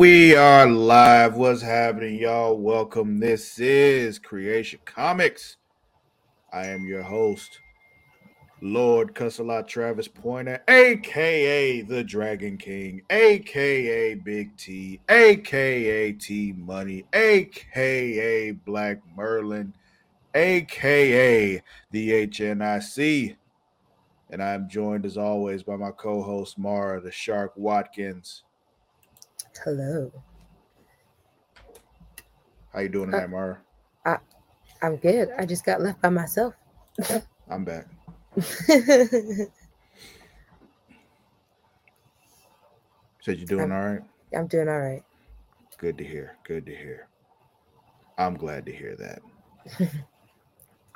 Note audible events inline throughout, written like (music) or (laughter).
we are live. What's happening, y'all? Welcome. This is Creation Comics. I am your host, Lord Cussalot Travis Pointer, aka the Dragon King, aka Big T, aka T Money, aka Black Merlin, aka the HNIC. And I'm joined as always by my co-host Mara, the Shark Watkins. Hello. How you doing Uh, tonight, Mara? I'm good. I just got left by myself. I'm back. (laughs) Said you're doing I'm- all right. I'm doing all right. Good to hear. Good to hear. I'm glad to hear that. (laughs)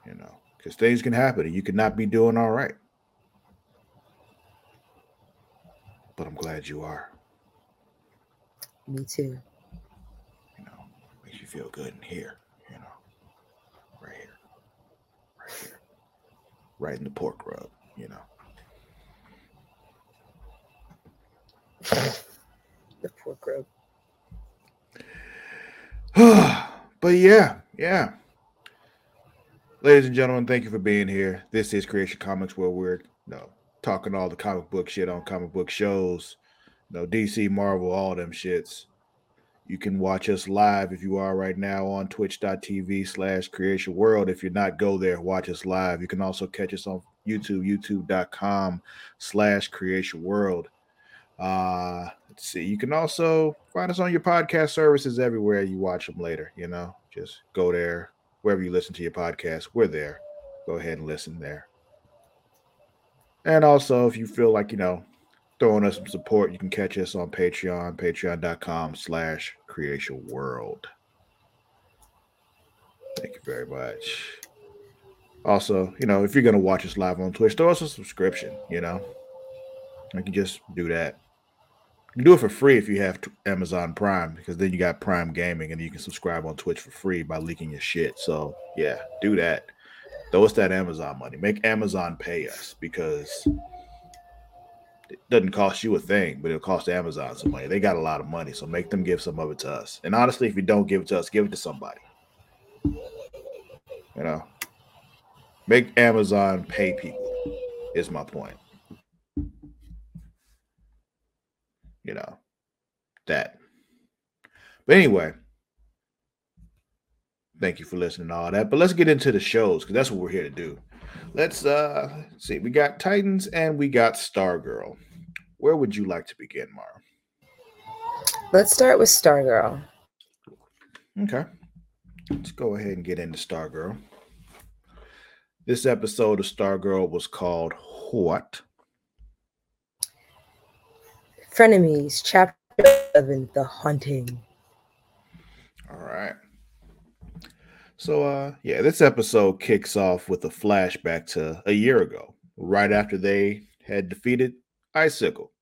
you know, because things can happen and you could not be doing all right. But I'm glad you are. Me too. You know, makes you feel good in here. You know, right here, right here, right in the pork rub. You know. (laughs) The poor grub. (sighs) but yeah, yeah. Ladies and gentlemen, thank you for being here. This is Creation Comics, where we're you know, talking all the comic book shit on comic book shows, know, DC, Marvel, all them shits. You can watch us live if you are right now on twitch.tv slash creation world. If you're not, go there, watch us live. You can also catch us on YouTube, youtube.com slash creation world. Uh, let's see. You can also find us on your podcast services everywhere you watch them later. You know, just go there wherever you listen to your podcast. We're there. Go ahead and listen there. And also, if you feel like you know throwing us some support, you can catch us on Patreon, patreon.com slash creation world. Thank you very much. Also, you know, if you're gonna watch us live on Twitch, throw us a subscription, you know. You can just do that. You can do it for free if you have Amazon Prime, because then you got Prime Gaming and you can subscribe on Twitch for free by leaking your shit. So yeah, do that. Throw us that Amazon money. Make Amazon pay us because it doesn't cost you a thing, but it'll cost Amazon some money. They got a lot of money, so make them give some of it to us. And honestly, if you don't give it to us, give it to somebody. You know, make Amazon pay people. Is my point. You know, that. But anyway, thank you for listening to all that. But let's get into the shows because that's what we're here to do. Let's uh see. We got Titans and we got Stargirl. Where would you like to begin, Mara? Let's start with Stargirl. Okay. Let's go ahead and get into Stargirl. This episode of Stargirl was called What? Frenemies, chapter 11, The Haunting. All right. So uh yeah, this episode kicks off with a flashback to a year ago, right after they had defeated Icicle.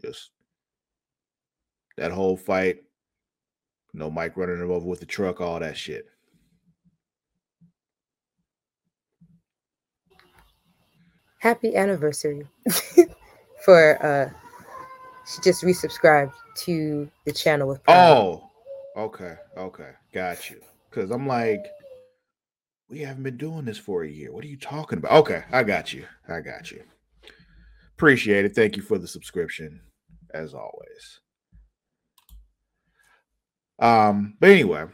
Just that whole fight, you know, Mike running him over with the truck, all that shit. Happy anniversary (laughs) for uh she just resubscribed to the channel with Prime. Oh, okay, okay, got you. Because I'm like, we haven't been doing this for a year. What are you talking about? Okay, I got you. I got you. Appreciate it. Thank you for the subscription, as always. Um, but anyway,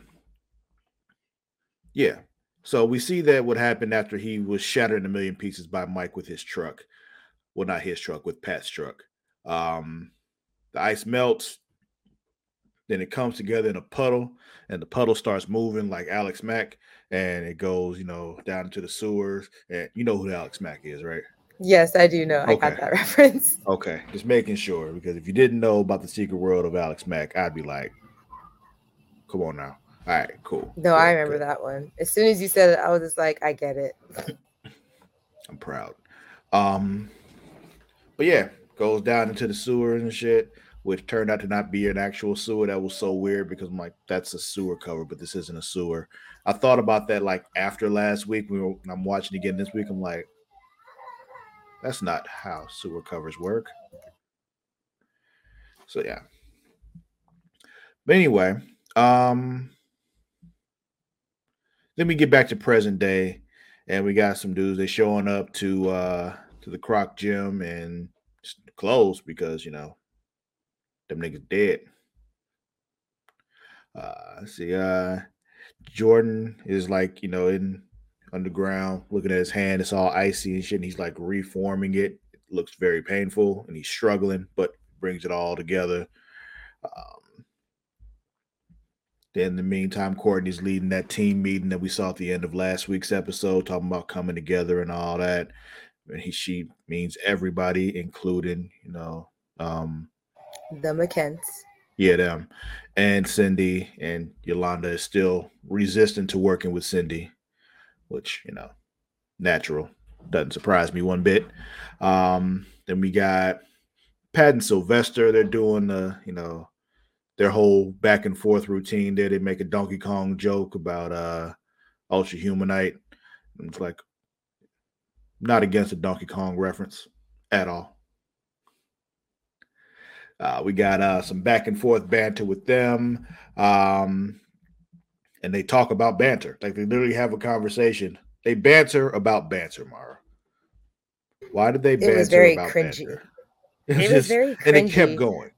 yeah. So we see that what happened after he was shattered in a million pieces by Mike with his truck. Well, not his truck, with Pat's truck. Um, the ice melts, then it comes together in a puddle, and the puddle starts moving like Alex Mack, and it goes, you know, down into the sewers. And you know who Alex Mack is, right? Yes, I do know. I got that (laughs) reference. Okay, just making sure because if you didn't know about the secret world of Alex Mack, I'd be like, come on now. All right, cool. No, I remember that one. As soon as you said it, I was just like, I get it. (laughs) I'm proud. Um, but yeah, goes down into the sewer and shit, which turned out to not be an actual sewer. That was so weird because I'm like, that's a sewer cover, but this isn't a sewer. I thought about that like after last week. We were, I'm watching again this week. I'm like, that's not how sewer covers work. So yeah. But anyway, um, then we get back to present day, and we got some dudes. They showing up to uh to the Crock gym and closed because you know them niggas dead. Uh, see, uh, Jordan is like you know in underground, looking at his hand. It's all icy and shit. And he's like reforming it. It looks very painful, and he's struggling, but brings it all together. Um, then, in the meantime, Courtney's leading that team meeting that we saw at the end of last week's episode, talking about coming together and all that. And he, she means everybody, including you know, um, the Mahkents. Yeah, them and Cindy and Yolanda is still resistant to working with Cindy which you know, natural doesn't surprise me one bit. Um, then we got Pat and Sylvester. They're doing the you know their whole back and forth routine there. They make a Donkey Kong joke about uh Ultra Humanite. It's like not against a Donkey Kong reference at all. Uh, we got uh, some back and forth banter with them. Um, and they talk about banter. Like they literally have a conversation. They banter about banter, Mara. Why did they banter it was very about cringy. banter? It, (laughs) was just, very cringy. and it kept going.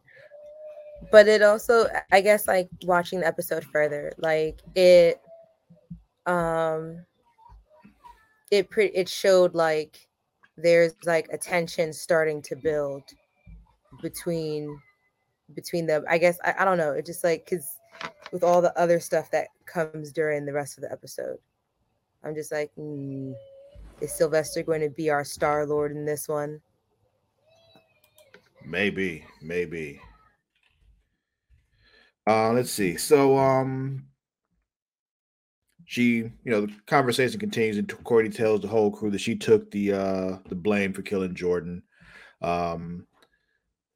But it also, I guess, like watching the episode further, like it, um, it pre- it showed like there's like a tension starting to build between between them. I guess I, I don't know. It just like because with all the other stuff that comes during the rest of the episode. I'm just like, mm, is Sylvester going to be our Star Lord in this one? Maybe, maybe. Uh, let's see. So, um, she, you know, the conversation continues, and Courtney tells the whole crew that she took the uh the blame for killing Jordan. Um,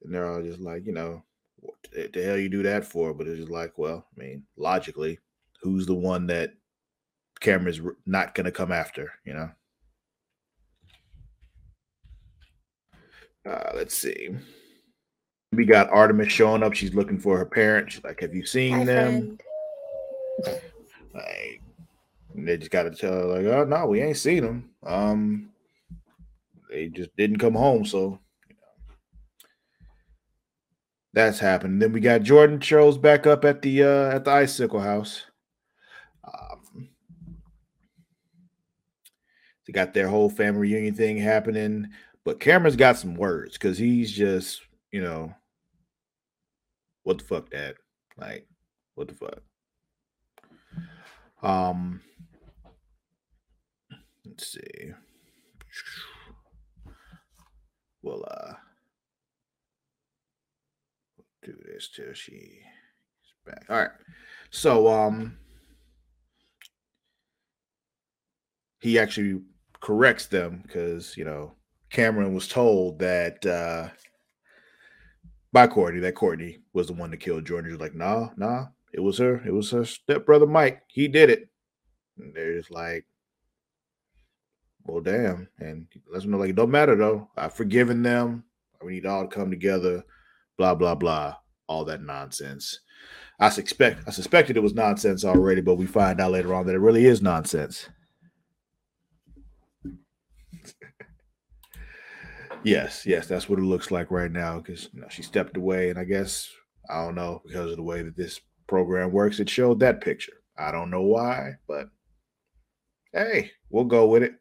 and they're all just like, you know, what the hell you do that for? But it's just like, well, I mean, logically, who's the one that Cameron's not going to come after, you know? Uh, let's see. We got Artemis showing up. She's looking for her parents. She's like, Have you seen Hi, them? Like, they just got to tell her, like, Oh, no, we ain't seen them. Um, they just didn't come home. So that's happened. Then we got Jordan shows back up at the uh at the icicle house. Um, they got their whole family reunion thing happening, but Cameron's got some words because he's just, you know, what the fuck, Dad? Like, what the fuck? Um, let's see. Well, uh, do this till she's back. All right. So um he actually corrects them because you know Cameron was told that uh by Courtney that Courtney was the one that killed Jordan. He's like, nah, nah, it was her, it was her stepbrother Mike. He did it. And they're just like, well, damn. And let them know, like, it don't matter though. I've forgiven them. We need all to come together blah blah blah, all that nonsense. I suspect I suspected it was nonsense already, but we find out later on that it really is nonsense. yes, yes, that's what it looks like right now because you know, she stepped away, and I guess I don't know because of the way that this program works, it showed that picture. I don't know why, but hey, we'll go with it.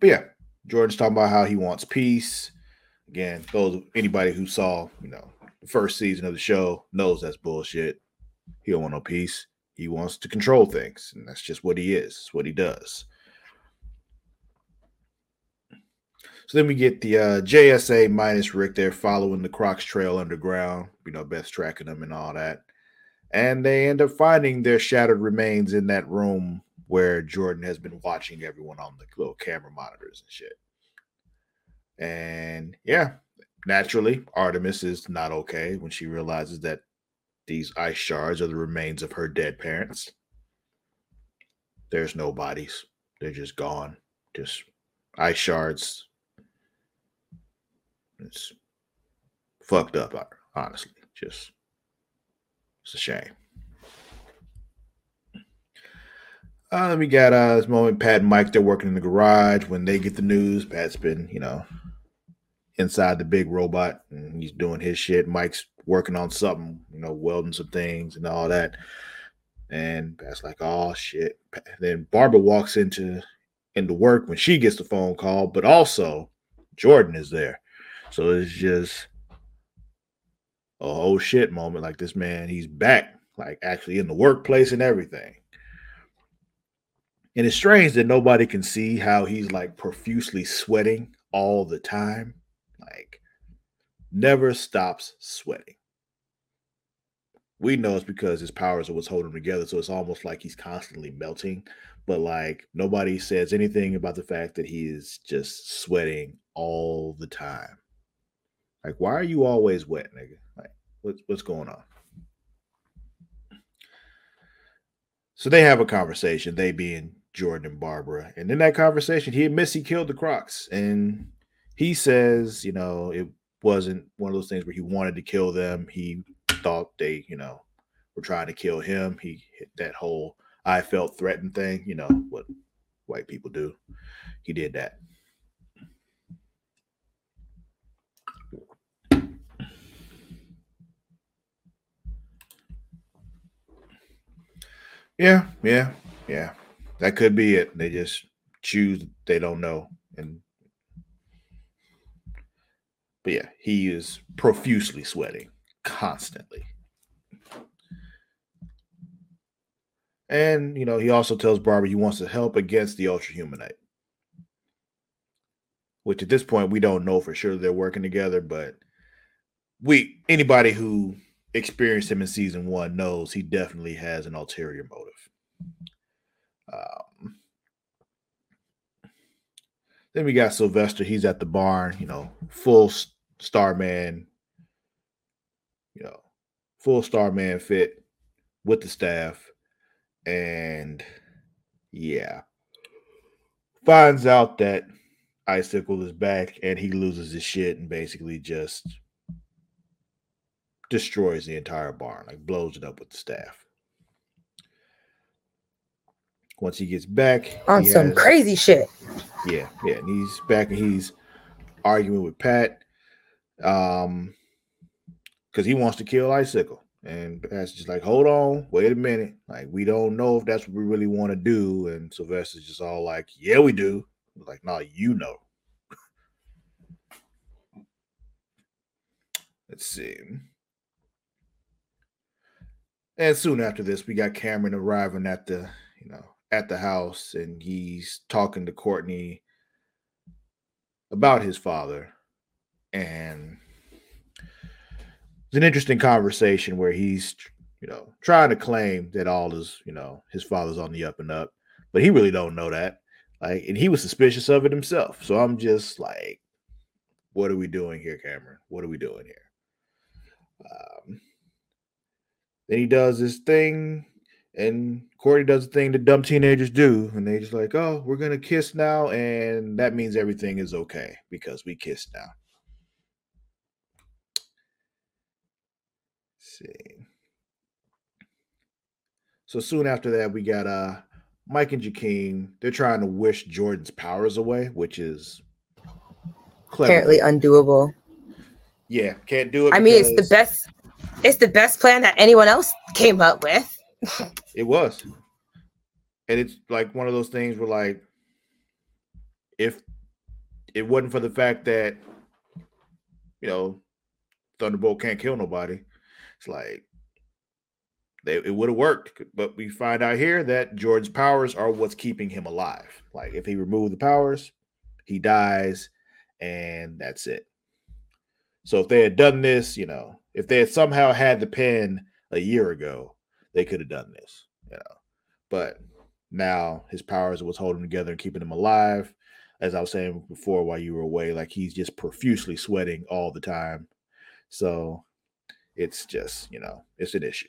But yeah, Jordan's talking about how he wants peace. Again, those anybody who saw, you know, the first season of the show knows that's bullshit. He don't want no peace. He wants to control things, and that's just what he is. It's what he does. So then we get the uh, JSA minus Rick there following the Crocks trail underground, you know, best tracking them and all that. And they end up finding their shattered remains in that room where Jordan has been watching everyone on the little camera monitors and shit. And yeah, naturally, Artemis is not okay when she realizes that these ice shards are the remains of her dead parents. There's no bodies, they're just gone. Just ice shards. It's fucked up, honestly. Just it's a shame. Uh, we got uh, this moment. Pat and Mike, they're working in the garage. When they get the news, Pat's been, you know, inside the big robot and he's doing his shit. Mike's working on something, you know, welding some things and all that. And Pat's like, oh shit. Then Barbara walks into into work when she gets the phone call, but also Jordan is there. So it's just a whole shit moment. Like this man, he's back, like actually in the workplace and everything. And it's strange that nobody can see how he's like profusely sweating all the time. Like, never stops sweating. We know it's because his powers are what's holding him together. So it's almost like he's constantly melting. But like, nobody says anything about the fact that he is just sweating all the time. Like, why are you always wet, nigga? Like, what's what's going on? So they have a conversation, they being Jordan and Barbara. And in that conversation, he admits he killed the Crocks. And he says, you know, it wasn't one of those things where he wanted to kill them. He thought they, you know, were trying to kill him. He hit that whole I felt threatened thing, you know, what white people do. He did that. Yeah, yeah, yeah. That could be it. They just choose they don't know. And but yeah, he is profusely sweating constantly. And you know, he also tells Barbara he wants to help against the ultra humanite. Which at this point we don't know for sure they're working together, but we anybody who experienced him in season one knows he definitely has an ulterior motive. Um, then we got Sylvester. He's at the barn, you know, full Starman, you know, full Starman fit with the staff. And yeah, finds out that Icicle is back and he loses his shit and basically just destroys the entire barn, like blows it up with the staff. Once he gets back on some has, crazy shit. Yeah, yeah, and he's back and he's arguing with Pat, um, because he wants to kill Icicle, and Pat's just like, hold on, wait a minute, like we don't know if that's what we really want to do, and Sylvester's just all like, yeah, we do. Like, no, you know. Let's see. And soon after this, we got Cameron arriving at the, you know, at the house and he's talking to Courtney about his father. And it's an interesting conversation where he's, you know, trying to claim that all is, you know, his father's on the up and up, but he really don't know that. Like, and he was suspicious of it himself. So I'm just like, what are we doing here, Cameron? What are we doing here? Um, then he does this thing and Courtney does the thing that dumb teenagers do, and they just like, oh, we're gonna kiss now, and that means everything is okay because we kissed now. Let's see. So soon after that, we got uh Mike and Jakeem. They're trying to wish Jordan's powers away, which is clever. apparently undoable. Yeah, can't do it. I mean, it's the best. It's the best plan that anyone else came up with it was. And it's like one of those things where like if it wasn't for the fact that you know Thunderbolt can't kill nobody, it's like they, it would have worked. But we find out here that Jordan's powers are what's keeping him alive. Like if he removed the powers, he dies, and that's it. So if they had done this, you know, if they had somehow had the pen a year ago, they could have done this, you know. But now his powers was holding together and keeping him alive. As I was saying before, while you were away, like he's just profusely sweating all the time. So it's just, you know, it's an issue.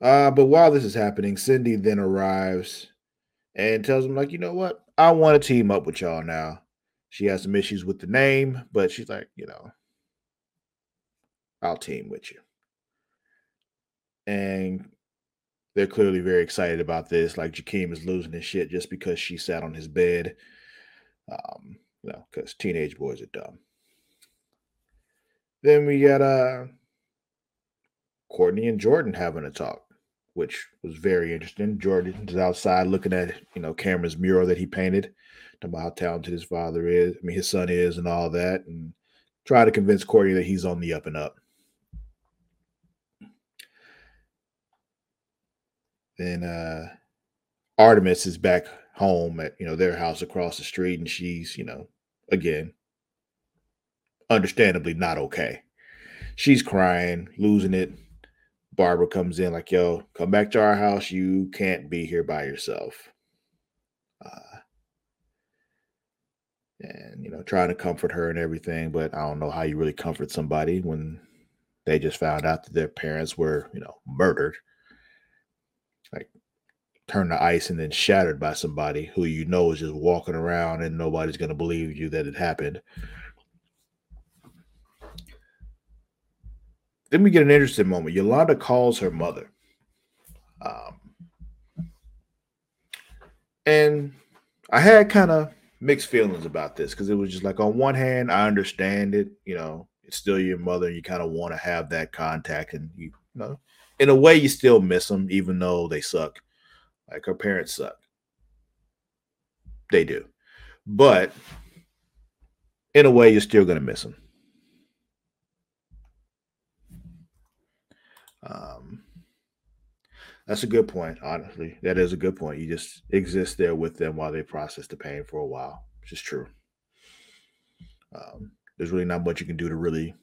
Uh, but while this is happening, Cindy then arrives and tells him, like, you know what? I want to team up with y'all now. she has some issues with the name, but she's like, you know, I'll team with you. And they're clearly very excited about this. Like Jakeem is losing his shit just because she sat on his bed. Um, you know, because teenage boys are dumb. Then we got uh Courtney and Jordan having a talk, which was very interesting. Jordan is outside looking at you know Cameron's mural that he painted, about how talented his father is. I mean, his son is, and all that, and try to convince Courtney that he's on the up and up. Then uh Artemis is back home at you know their house across the street, and she's you know again, understandably not okay. She's crying, losing it. Barbara comes in like, "Yo, come back to our house. You can't be here by yourself." Uh, and you know, trying to comfort her and everything, but I don't know how you really comfort somebody when they just found out that their parents were, you know, murdered turned to ice and then shattered by somebody who you know is just walking around and nobody's going to believe you that it happened. Then we get an interesting moment. Yolanda calls her mother. Um, and I had kind of mixed feelings about this because it was just like, on one hand, I understand it. You know, it's still your mother. And you kind of want to have that contact, and you, you know, in a way, you still miss them, even though they suck. Like her parents suck. They do. But in a way, you're still going to miss them. Um, that's a good point, honestly. That is a good point. You just exist there with them while they process the pain for a while, which is true. Um, there's really not much you can do to really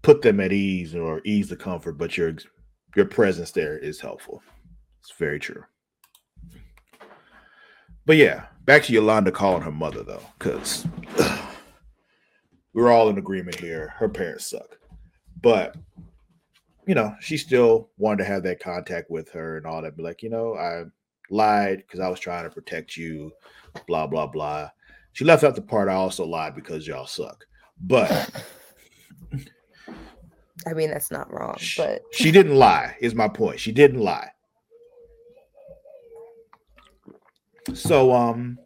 put them at ease or ease the comfort, but your your presence there is helpful. It's very true. But yeah, back to Yolanda calling her mother though, because we're all in agreement here. Her parents suck. But you know, she still wanted to have that contact with her and all that. Be like, you know, I lied because I was trying to protect you, blah, blah, blah. She left out the part I also lied because y'all suck. But (laughs) I mean, that's not wrong, but she didn't lie, is my point. She didn't lie. So um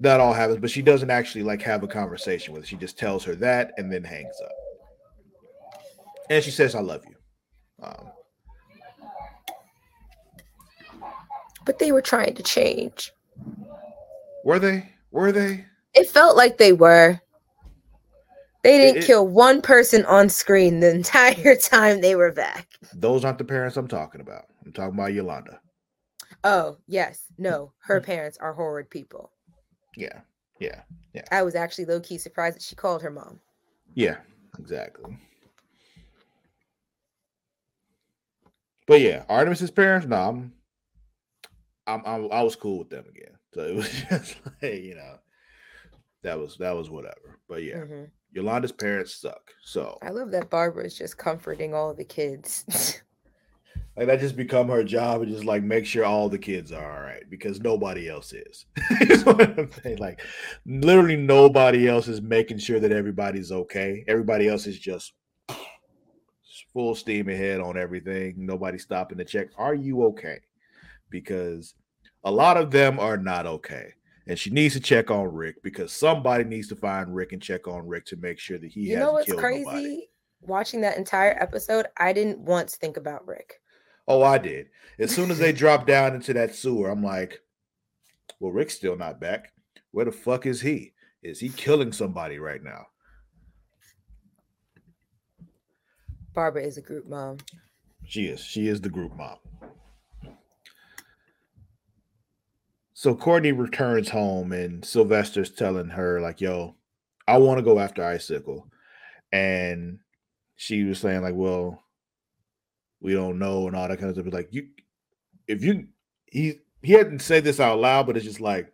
that all happens, but she doesn't actually like have a conversation with her. She just tells her that and then hangs up. And she says, I love you. Um, but they were trying to change. Were they? Were they? It felt like they were. They didn't it, kill one person on screen the entire (laughs) time they were back. Those aren't the parents I'm talking about. I'm talking about Yolanda. Oh, yes. No, her mm. parents are horrid people. Yeah. Yeah. Yeah. I was actually low key surprised that she called her mom. Yeah, exactly. But yeah, Artemis's parents, no, I'm, I'm, I'm, i was cool with them again. So it was (laughs) just like, you know, that was that was whatever. But yeah, mm-hmm. Yolanda's parents suck. So I love that Barbara is just comforting all the kids. (laughs) Like that just become her job and just like make sure all the kids are all right because nobody else is. (laughs) like literally nobody else is making sure that everybody's okay. Everybody else is just full steam ahead on everything. Nobody stopping to check. Are you okay? Because a lot of them are not okay. And she needs to check on Rick because somebody needs to find Rick and check on Rick to make sure that he. You know what's crazy? Nobody. Watching that entire episode, I didn't once think about Rick. Oh, I did. As soon as they (laughs) dropped down into that sewer, I'm like, well, Rick's still not back. Where the fuck is he? Is he killing somebody right now? Barbara is a group mom. She is. She is the group mom. So Courtney returns home and Sylvester's telling her, like, yo, I want to go after Icicle. And she was saying, like, well, we don't know and all that kind of stuff. Like you, if you he he hadn't said this out loud, but it's just like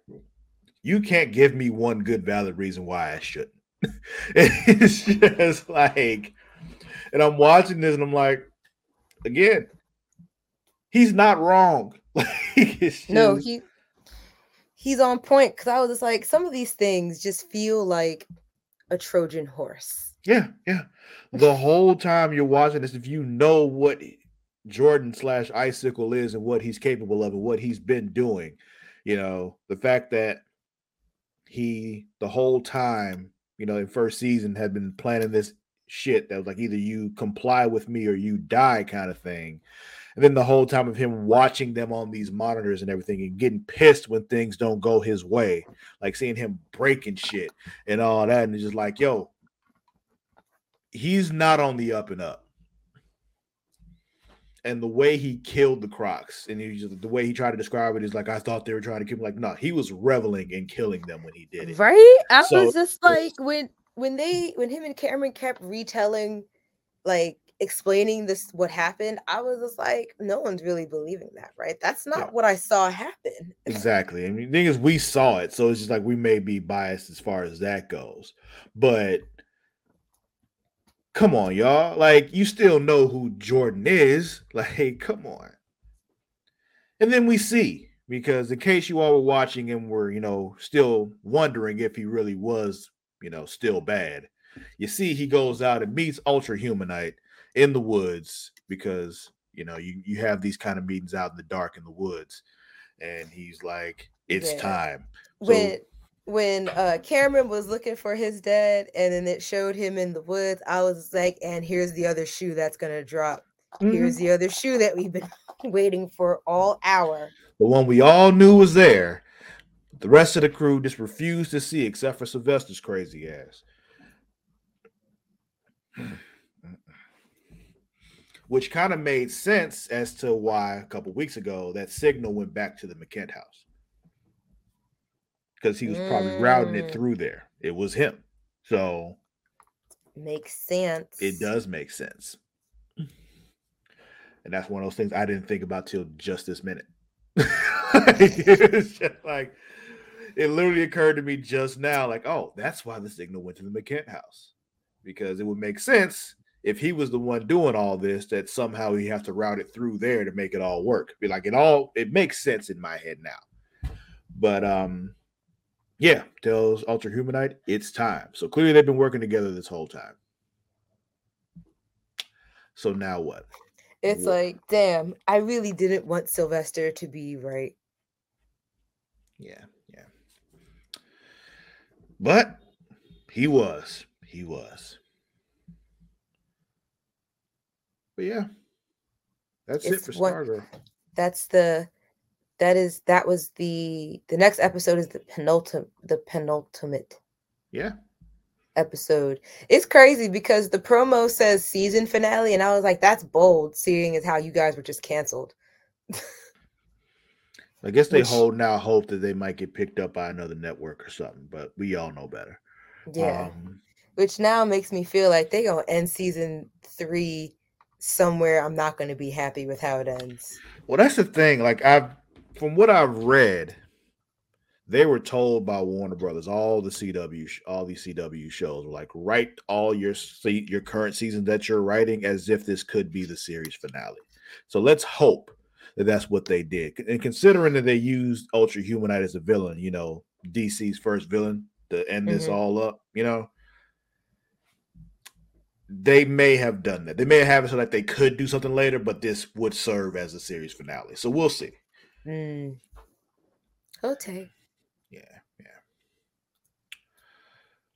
you can't give me one good valid reason why I shouldn't. (laughs) it's just like, and I'm watching this and I'm like, again, he's not wrong. (laughs) just, no, he he's on point because I was just like, some of these things just feel like a Trojan horse. Yeah, yeah. The whole time you're watching this, if you know what Jordan slash Icicle is and what he's capable of and what he's been doing, you know, the fact that he the whole time, you know, in first season had been planning this shit that was like either you comply with me or you die kind of thing. And then the whole time of him watching them on these monitors and everything and getting pissed when things don't go his way, like seeing him breaking shit and all that. And it's just like, yo, he's not on the up and up. And the way he killed the Crocks, and he just, the way he tried to describe it is like I thought they were trying to kill him. Like, no, he was reveling in killing them when he did it. Right? I so, was just like when when they when him and Cameron kept retelling, like explaining this what happened, I was just like, no one's really believing that, right? That's not yeah. what I saw happen. (laughs) exactly. I mean, the thing is, we saw it, so it's just like we may be biased as far as that goes, but come on, y'all. Like, you still know who Jordan is. (laughs) Like, hey, come on. And then we see, because in case you all were watching and were, you know, still wondering if he really was, you know, still bad, you see he goes out and meets Ultra Humanite in the woods because you know you you have these kind of meetings out in the dark in the woods, and he's like, "It's yeah. time." So, when when uh Cameron was looking for his dad, and then it showed him in the woods, I was like, "And here's the other shoe that's gonna drop. Mm-hmm. Here's the other shoe that we've been (laughs) waiting for all hour." The one we all knew was there. The rest of the crew just refused to see, except for Sylvester's crazy ass which kind of made sense as to why a couple weeks ago that signal went back to the Mahkent house because he was mm. probably routing it mm. through there. It was him. So makes sense. It does make sense. And that's one of those things I didn't think about till just this minute. (laughs) it's just like it literally occurred to me just now, like, oh, that's why the signal went to the Mahkent house. Because it would make sense if he was the one doing all this, that somehow he has to route it through there to make it all work. Be like it all it makes sense in my head now. But um yeah, tells Ultra Humanite it's time. So clearly they've been working together this whole time. So now what? It's what? like, damn, I really didn't want Sylvester to be right. Yeah, yeah. But he was. He was. But yeah, that's it's it for Stargirl. That's the that is that was the the next episode is the penultimate the penultimate. Yeah. Episode. It's crazy because the promo says season finale, and I was like, that's bold, seeing as how you guys were just canceled. (laughs) I guess they Which, hold now hope that they might get picked up by another network or something, but we all know better. Yeah. Um, Which now makes me feel like they gonna end season three somewhere I'm not going to be happy with how it ends. Well, that's the thing. Like I've from what I've read, they were told by Warner Brothers, all the CW, all these CW shows were like, write all your your current season that you're writing as if this could be the series finale. So let's hope that that's what they did. And considering that they used Ultra Humanite as a villain, you know, DC's first villain to end this mm-hmm. all up, you know, they may have done that. They may have it so that they could do something later, but this would serve as a series finale. So we'll see. Mm. Okay. Yeah, yeah.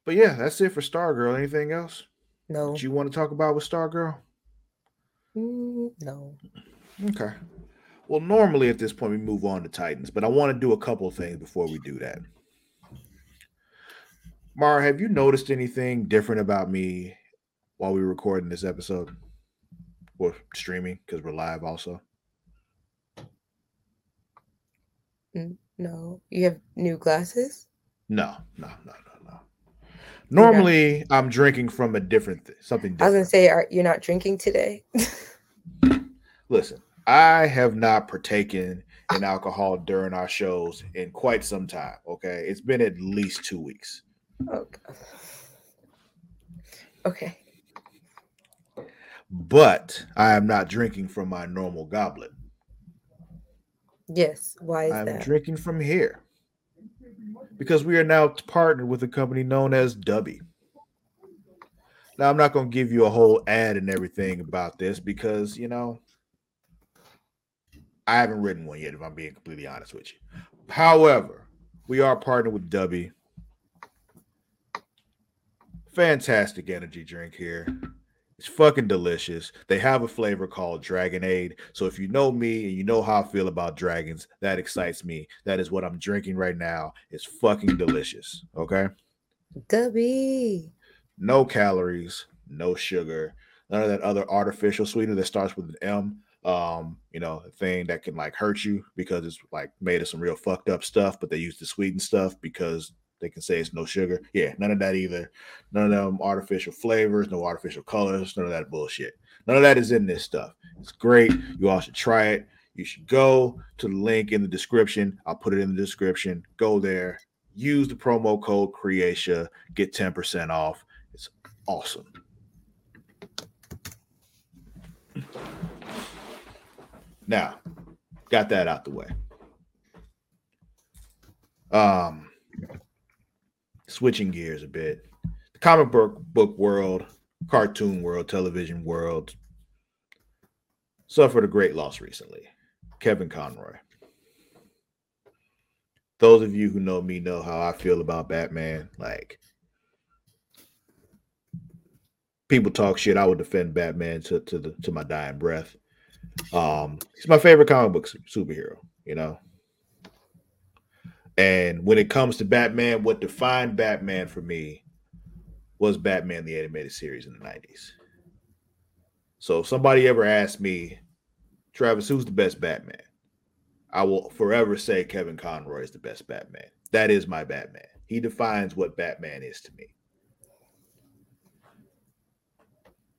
But yeah, that's it for Stargirl. Anything else? No. That you want to talk about with Stargirl? Mm, no. Okay. Well, normally at this point we move on to Titans, but I want to do a couple of things before we do that. Mara, have you noticed anything different about me while we are recording this episode or streaming because we're live also? No. You have new glasses? No, no, no, no, no. Normally, I'm drinking from a different th- something. Different. I was gonna say, are you're not drinking today? (laughs) Listen, I have not partaken in alcohol during our shows in quite some time. Okay, it's been at least two weeks. Oh, okay. Okay but I am not drinking from my normal goblet. Yes. Why is I'm that? drinking from here. because we are now partnered with a company known as Dubby. Now, I'm not going to give you a whole ad and everything about this because, you know, I haven't written one yet, if I'm being completely honest with you. However, we are partnered with Dubby. Fantastic energy drink here. It's fucking delicious. They have a flavor called Dragonade. So if you know me and you know how I feel about dragons, that excites me. That is what I'm drinking right now. It's fucking delicious. Okay. Dubby. No calories, no sugar, none of that other artificial sweetener that starts with an M. Um, you know, a thing that can like hurt you because it's like made of some real fucked up stuff, but they use the sweetened stuff because they can say it's no sugar. Yeah, none of that either. None of them artificial flavors, no artificial colors, none of that bullshit. None of that is in this stuff. It's great. You all should try it. You should go to the link in the description. I'll put it in the description. Go there. Use the promo code Creatia. Get 10% off. It's awesome. Now, got that out the way. Um, switching gears a bit, the comic book book world, cartoon world, television world suffered a great loss recently. Kevin Conroy. Those of you who know me know how I feel about Batman. Like people talk shit, I would defend Batman to to the to my dying breath. Um, he's my favorite comic book superhero. You know, and when it comes to Batman, what defined Batman for me was Batman the animated series in the 90s. So if somebody ever asked me, Travis, who's the best Batman? I will forever say Kevin Conroy is the best Batman. That is my Batman. He defines what Batman is to me.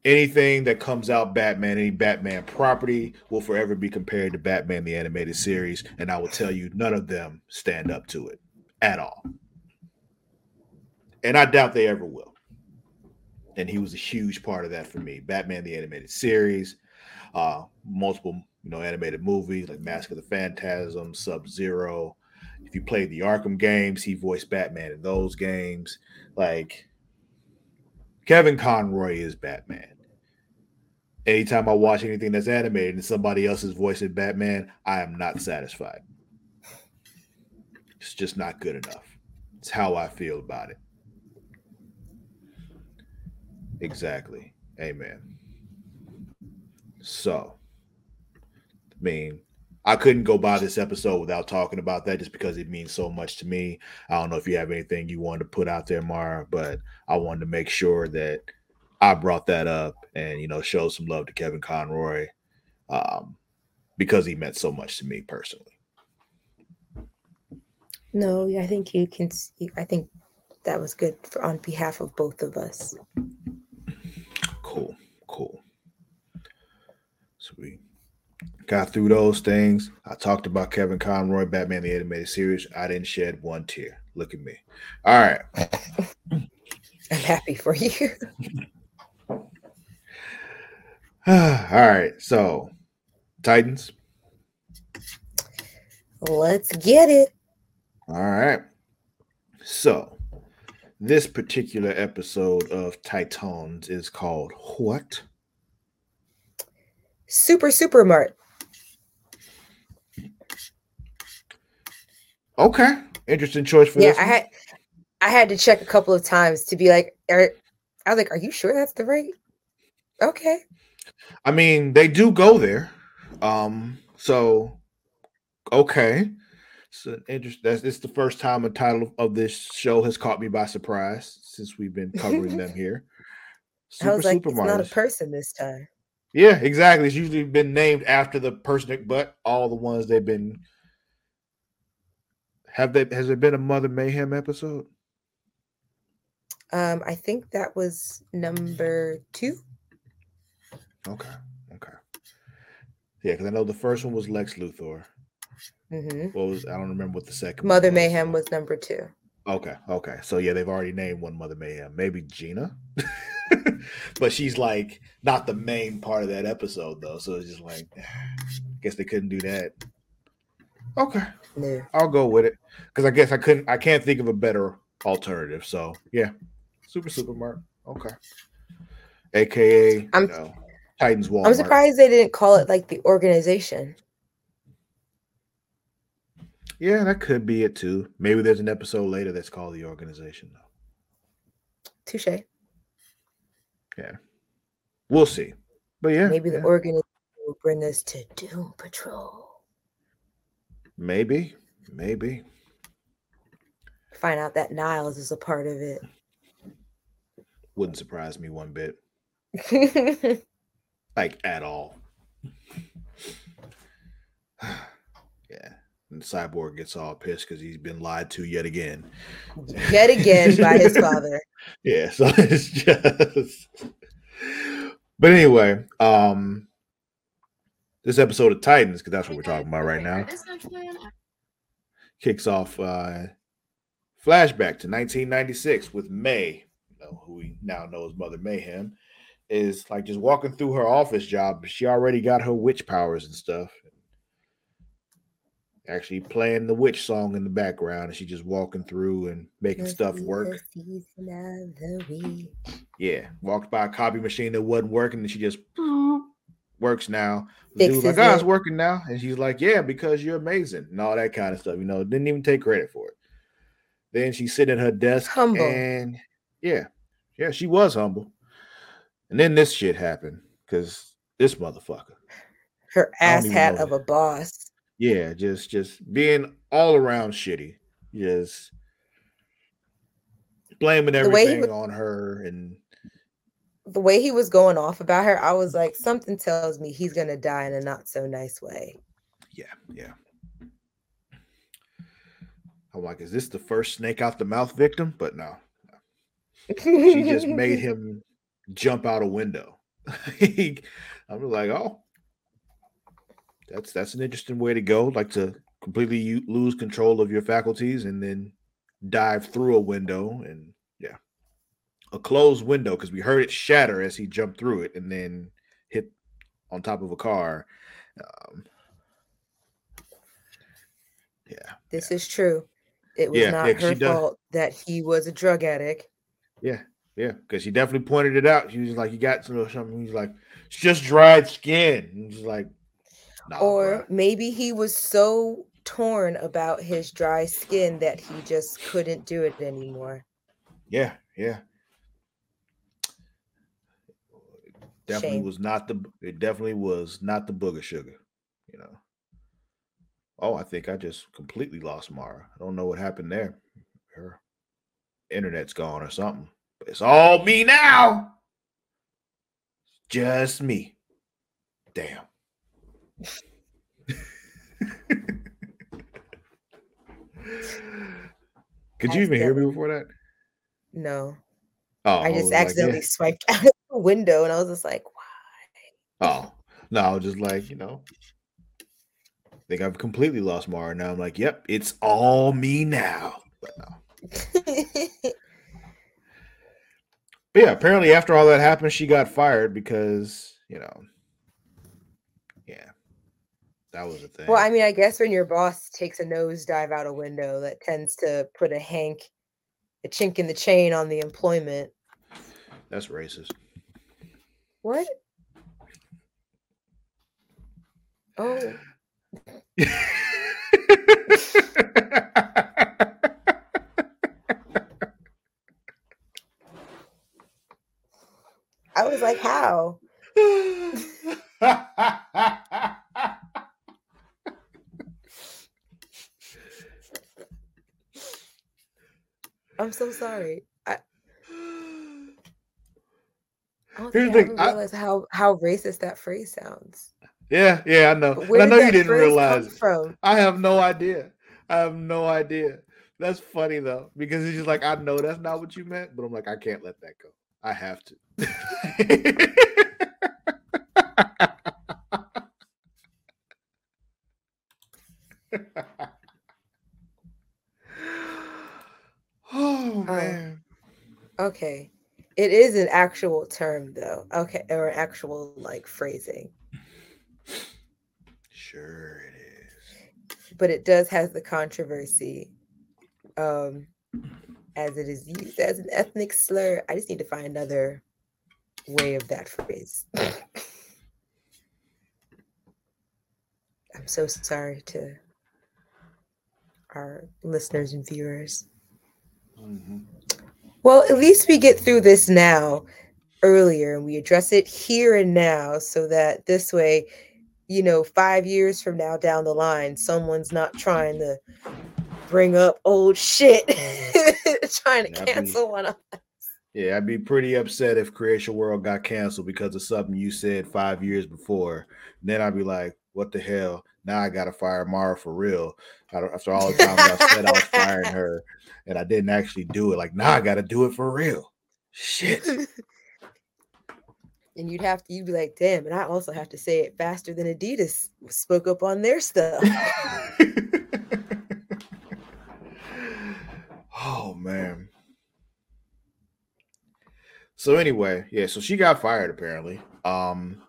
Anything that comes out Batman, any Batman property will forever be compared to Batman the animated series, and I will tell you none of them stand up to it at all. And I doubt they ever will. And he was a huge part of that for me. Batman the animated series, uh, multiple you know animated movies like Mask of the Phantasm, Sub Zero. If you played the Arkham games, he voiced Batman in those games. Like Kevin Conroy is Batman. Anytime I watch anything that's animated and somebody else is voicing Batman, I am not satisfied. It's just not good enough. It's how I feel about it. Exactly. Amen. So, I mean, I couldn't go by this episode without talking about that just because it means so much to me. I don't know if you have anything you wanted to put out there, Mara, but I wanted to make sure that I brought that up and you know show some love to Kevin Conroy um, because he meant so much to me personally. No, I think you can. see. I think that was good for on behalf of both of us. Cool, cool. Sweet got through those things. I talked about Kevin Conroy, Batman the Animated Series. I didn't shed one tear. Look at me. All right. (laughs) I'm happy for you. (laughs) (sighs) All right. So, Titans. Let's get it. All right. So, this particular episode of Titans is called What? Super Super Mart. Okay, interesting choice for yeah. I had I had to check a couple of times to be like, are, I was like, are you sure that's the right? Okay. I mean, they do go there. Um, so okay. So interesting. That's it's the first time a title of this show has caught me by surprise since we've been covering them here. Super, (laughs) I was like, it's not a person this time. Yeah, exactly. It's usually been named after the person, but all the ones they've been have they has there been a Mother Mayhem episode? Um, I think that was number two. Okay. Okay. Yeah, because I know the first one was Lex Luthor. Mm-hmm. What was I don't remember what the second Mother was. Mayhem was number two. Okay, okay. So yeah, they've already named one Mother Mayhem. Maybe Gina. (laughs) but she's like not the main part of that episode though. So it's just like I (sighs) guess they couldn't do that. Okay, No. I'll go with it because I guess I couldn't. I can't think of a better alternative. So yeah, Super Supermart. Okay, aka I'm- you know, Titans Walmart. I'm surprised they didn't call it like the organization. Yeah, that could be it too. Maybe there's an episode later that's called the organization. Though. Touche. Yeah. We'll see. But yeah, Maybe the organization will bring us to Doom Patrol. maybe, maybe. Find out that Niles is a part of it. Wouldn't surprise me one bit, (laughs) like at all. (sighs) yeah, and Cyborg gets all pissed because he's been lied to yet again. Yet again by his (laughs) father. Yeah, so it's just. But anyway, um, this episode of Titans, because that's what we're talking about right now, kicks off uh flashback to 1996 with May, you know, who we now know as Mother Mayhem, is like just walking through her office job. She already got her witch powers and stuff. Actually playing the witch song in the background, and she just walking through and making stuff work. Yeah, walked by a copy machine that wasn't working, and she just (sniffs) works now. The dude like, Fixes "Oh, it's working now," and she's like, "Yeah, because you're amazing," and all that kind of stuff. You know, didn't even take credit for it. Then she's sitting at her desk, Humble. and yeah, yeah, she was humble. And then this shit happened because this motherfucker, Her ass hat of a boss. yeah, just just being all around shitty, just blaming The way he everything was- on her, and The way he was going off about her, I was like, something tells me he's gonna die in a not so nice way. Yeah, yeah. I'm like, is this the first snake out the mouth victim? But no, she just made (laughs) him jump out a window. (laughs) I'm like, oh, that's that's an interesting way to go. Like to completely u- lose control of your faculties and then dive through a window and yeah, a closed window because we heard it shatter as he jumped through it and then hit on top of a car. Um, yeah, This is true. It was Yeah, not yeah, her she does- fault that he was a drug addict. Yeah, yeah, because he definitely pointed it out. She was like, "You got some something." He's like, "It's just dried skin." And she's like, nah, or bruh." maybe he was so torn about his dry skin that he just couldn't do it anymore. yeah, yeah." Definitely Shame. was not the. It definitely was not the booger sugar. You know. Oh, I think I just completely lost Mara. I don't know what happened there. Her internet's gone or something. But it's all me now. Just me. Damn. (laughs) Could you even hear me before that? No, Oh, I just like, yeah. accidentally swiped (laughs) out of the window and I was just like, why? Oh, no, I was just like, you know, I think I've completely lost Mara now. I'm like, yep, it's all me now. But no. wow. (laughs) But yeah, apparently after all that happened, she got fired because, you know, yeah, that was a thing. well, I mean, I guess when your boss takes a nosedive out a window, that tends to put a hank, a chink in the chain on the employment. That's racist. What? Oh, (laughs) (laughs) I was like, how? (laughs) I'm so sorry. I, I don't Here's think the I thing, I- realized how how racist that phrase sounds. yeah, yeah, I know. But And where I know you didn't realize it. from? I have no idea. I have no idea. That's funny though, because it's just like I know that's not what you meant, but I'm like, I can't let that go. I have to. (laughs) (laughs) oh man. Okay. It is an actual term though. Okay, or an actual like phrasing. Sure it is. but it does has the controversy um as it is used as an ethnic slur. I just need to find another way of that phrase. I'm so sorry to our listeners and viewers. Mm-hmm. Well, at least we get through this now earlier and we address it here and now so that this way, you know, five years from now down the line, someone's not trying to bring up old shit, (laughs) trying to cancel one of us. Yeah, I'd be pretty upset if Creation World got canceled because of something you said five years before. Then I'd be like, what the hell? Now I gotta fire Mara for real. After all the time I said I was firing her, and I didn't actually do it. Like now I gotta do it for real. Shit. and you'd have to you'd be like, damn, and I also have to say it faster than Adidas spoke up on their stuff. (laughs) oh man. So anyway, yeah, so she got fired apparently. Um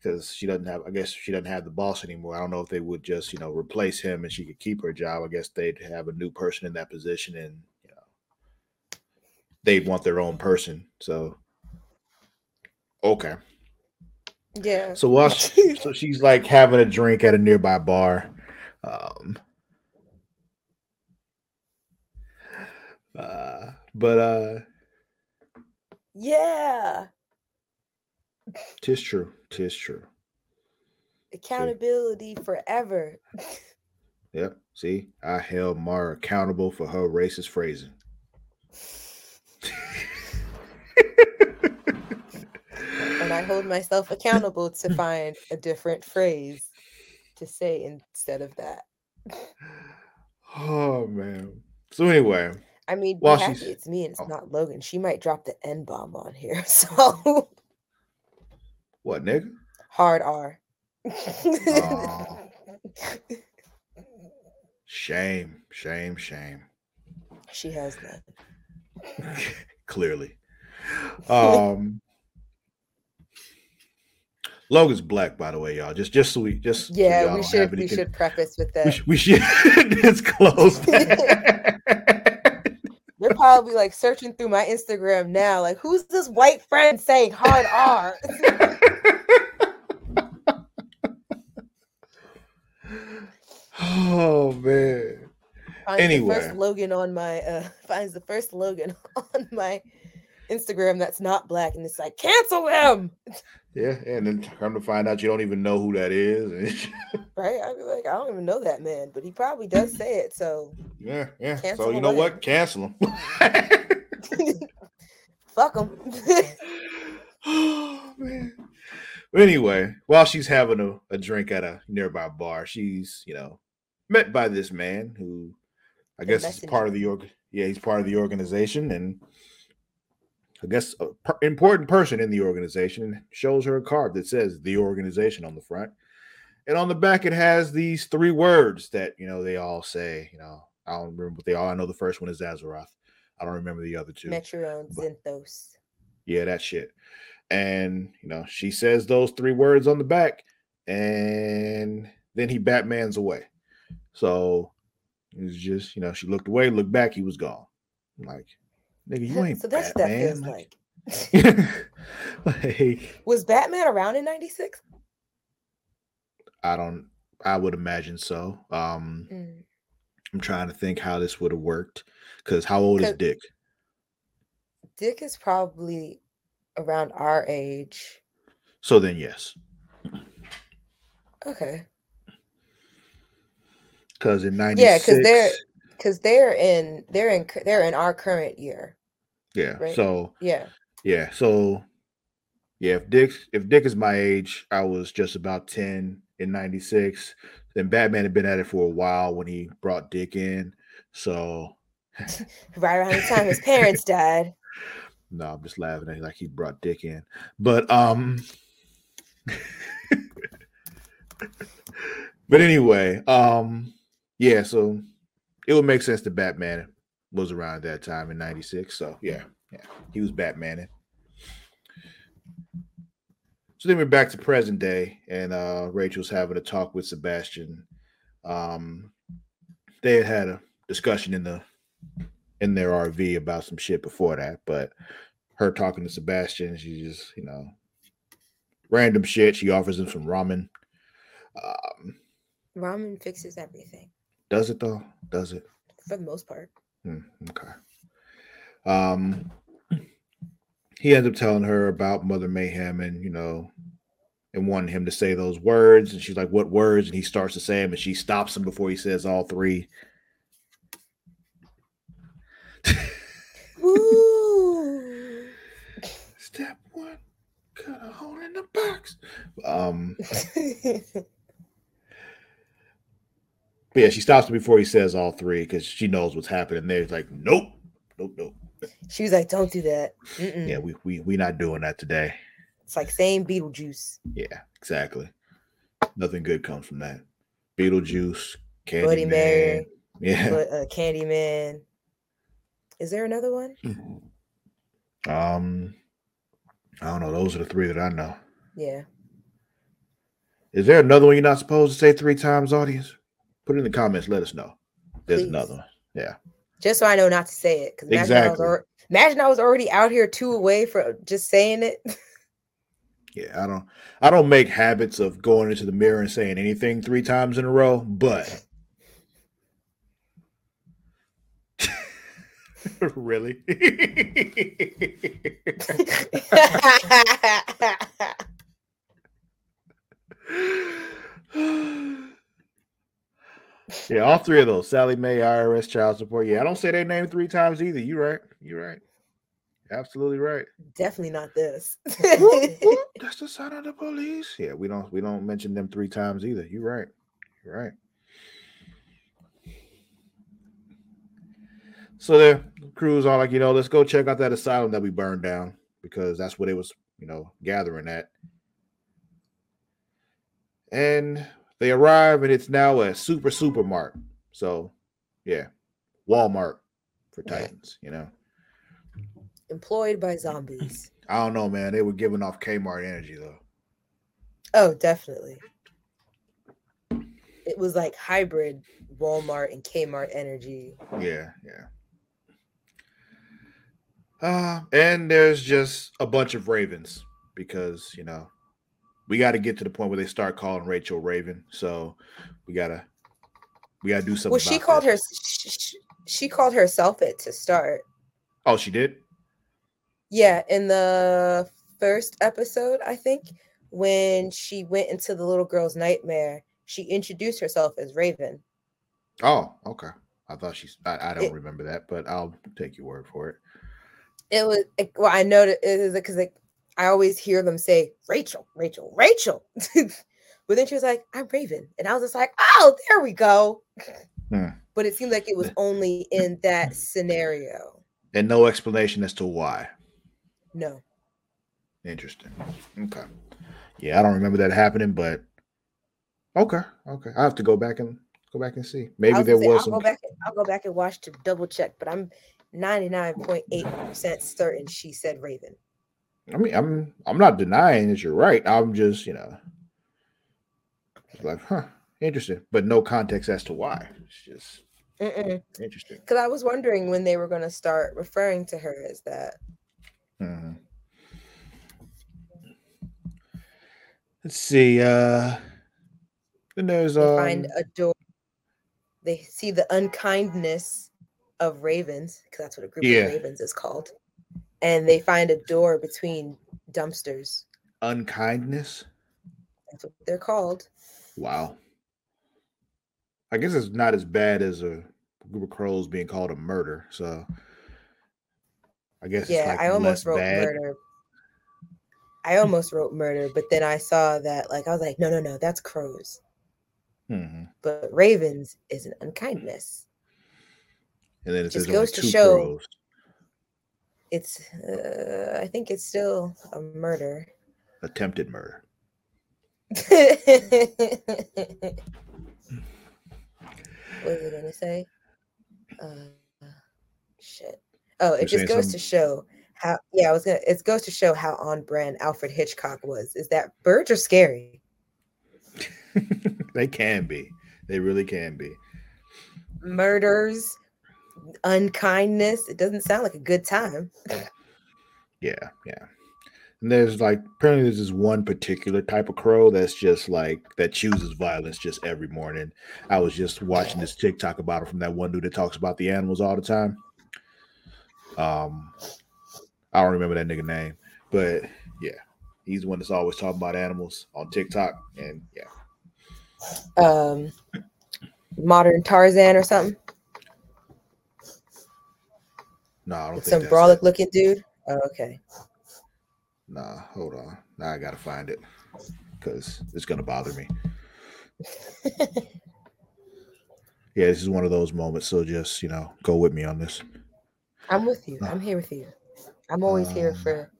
because she doesn't have I guess she doesn't have the boss anymore. I don't know if they would just, you know, replace him and she could keep her job. I guess they'd have a new person in that position and you know they'd want their own person. So okay. Yeah. So while she, (laughs) so she's like having a drink at a nearby bar. Um uh but uh yeah Tis true. Tis true. Accountability See? forever. yep. See, I held Mara accountable for her racist phrasing. and I hold myself accountable to find a different phrase to say instead of that. Oh man. So anyway. I mean, be happy it's me and it's oh. not Logan. She might drop the N bomb on here. (laughs) So what, nigga? Hard R. oh. Shame, shame, shame. She has that. (laughs) Clearly. Um Logan's black, by the way, y'all. Just just so we just yeah, so we should we should preface with that. We, we should (laughs) disclose that. Probably like searching through my Instagram now, like who's this white friend saying hard R? Oh man. Finds anyway, the first Logan on my uh (laughs) finds the first Logan (laughs) on my Instagram that's not black, and it's like cancel him. Yeah, and then come to find out you don't even know who that is. (laughs) right? I'd be like, I don't even know that man, but he probably does say it. So yeah, yeah. so you know away. what? Cancel him. (laughs) Fuck him. (laughs) oh man. Anyway, while she's having a, a drink at a nearby bar, she's you know met by this man who I guess is part of the org. Yeah, he's part of the organization, and I guess a per- important person in the organization shows her a card that says the organization on the front, and on the back it has these three words that you know they all say. You know, I don't remember what they all. I know the first one is Azarath. I don't remember the other two. Metrion, Zinthos. Yeah, that shit. And you know, she says those three words on the back, and then he Batman's away. So it was just, you know, she looked away, looked back, he was gone. I'm like, nigga, you (laughs) ain't so that's Batman. that feels like. (laughs) like. Was Batman around in 96? I don't I would imagine so. Um mm. I'm trying to think how this would have worked. Because how old is Dick? Dick is probably around our age. So then yes. Okay because in 96 yeah because they're because they're in they're in they're in our current year yeah right? so yeah yeah so yeah if dick if dick is my age i was just about 10 in 96 then batman had been at it for a while when he brought dick in so (laughs) right around the time his parents (laughs) died no i'm just laughing at like he brought dick in but um (laughs) but anyway um yeah, so it would make sense that Batman was around that time in 96. So yeah, yeah, he was Batmaning. So then we're back to present day, and uh Rachel's having a talk with Sebastian. Um, they had had a discussion in the in their RV about some shit before that, but her talking to Sebastian, she just, you know, random shit. She offers him some ramen. Um, Ramen fixes everything does it though? Does it? for the most part. Hmm, okay. Um, he ends up telling her about Mother Mayhem and you know, and wanting him to say those words. And she's like, "What words?" And he starts to say them, and she stops him before he says all three. Woo! (laughs) Step one, cut a hole in the box. Um, (laughs) but yeah, she stops him before he says all three because she knows what's happening. There, like, nope, nope, nope. she was like, "Don't do that." Mm-mm. Yeah, we we we not doing that today. It's like saying Beetlejuice, Yeah, exactly. Nothing good comes from that. Beetlejuice, Candy Bloody Man. Mary, Yeah. but uh, Candyman. Is there another one? Um, I don't know. Those are the three that I know. Yeah. Is there another one you're not supposed to say three times, audience? Put it in the comments. Let us know. There's Please. another one. Yeah. Just so I know not to say it. Because imagine, I was Exactly. alre- imagine I was already out here two away for just saying it. (laughs) Yeah. I don't I don't make habits of going into the mirror and saying anything three times in a row, but (laughs) really? (laughs) yeah, all three of those. Sallie Mae, IRS, child support. Yeah, I don't say their name three times either. You right. You right. Absolutely right. Definitely not this. Whoop, whoop, (laughs) That's the sign of the police. Yeah, we don't we don't mention them three times either. You're right. You're right. So the crew's are like, you know, let's go check out that asylum that we burned down because that's what it was, you know, gathering at. And they arrive and it's now a super supermart. So yeah, Walmart for Titans, you know. Employed by zombies. (clears throat) I don't know, man. They were giving off Kmart energy though. Oh, definitely. It was like hybrid Walmart and Kmart energy. Yeah, yeah. Uh, and there's just a bunch of ravens because you know we got to get to the point where they start calling Rachel Raven. So we gotta we gotta do something. Well, she called that. her. She, she- called herself it to start. Oh, she did. Yeah, in the first episode, I think, when she went into the little girl's nightmare, she introduced herself as Raven. Oh, okay. I thought she's. I, I don't It- remember that, but I'll take your word for it. It was well, I know that it is because like I always hear them say Rachel, Rachel, Rachel, (laughs) but then she was like, "I'm Raven," and I was just like, "Oh, there we go." Hmm. But it seemed like it was only in that scenario. And no explanation as to why. No, Interesting. Okay. Yeah, I don't remember that happening, but okay, okay. I have to go back and go back and see. Maybe was there say, was I'll some. go back. and- I'll go back and watch to double check, but I'm 99.8% certain she said Raven. I mean, I'm I'm not denying that you're right. I'm just, you know, just like, huh, interesting, but no context as to why. It's just Because interesting. Because I was wondering when they were going to start referring to her as that. Mhm. Let's see. Uh, then there's They um, find a door. They see the unkindness of ravens, because that's what a group Yeah. of ravens is called. And they find a door between dumpsters. unkindness. That's what they're called. Wow. I guess it's not as bad as a group of crows being called a murder. So I guess yeah, it's like I almost wrote bad. murder. I almost wrote murder, but then I saw that, like, I was like, no, no, no, that's crows. Mhm. But ravens is an unkindness. And then it Just goes to two show- crows. It's, uh, I think it's still a murder. Attempted murder. (laughs) what was I gonna say? Uh, shit. Oh, You're it just goes some- to show how. Yeah, I was gonna. It goes to show how on brand Alfred Hitchcock was. Is that birds are scary? (laughs) they can be. They really can be. murders, unkindness. It doesn't sound like a good time. Yeah, yeah. And there's like apparently there's this one particular type of crow that's just like that chooses violence just every morning. I was just watching this TikTok about it from that one dude that talks about the animals all the time. Um, I don't remember that nigga name, but yeah, he's the one that's always talking about animals on TikTok, and yeah. Um, modern Tarzan or something. No, I don't With think some brolic looking dude. Oh, okay. Nah, hold on. Now I gotta find it because it's gonna bother me. (laughs) yeah, this is one of those moments. So just you know, go with me on this. I'm with you. I'm here with you. I'm always here Um, for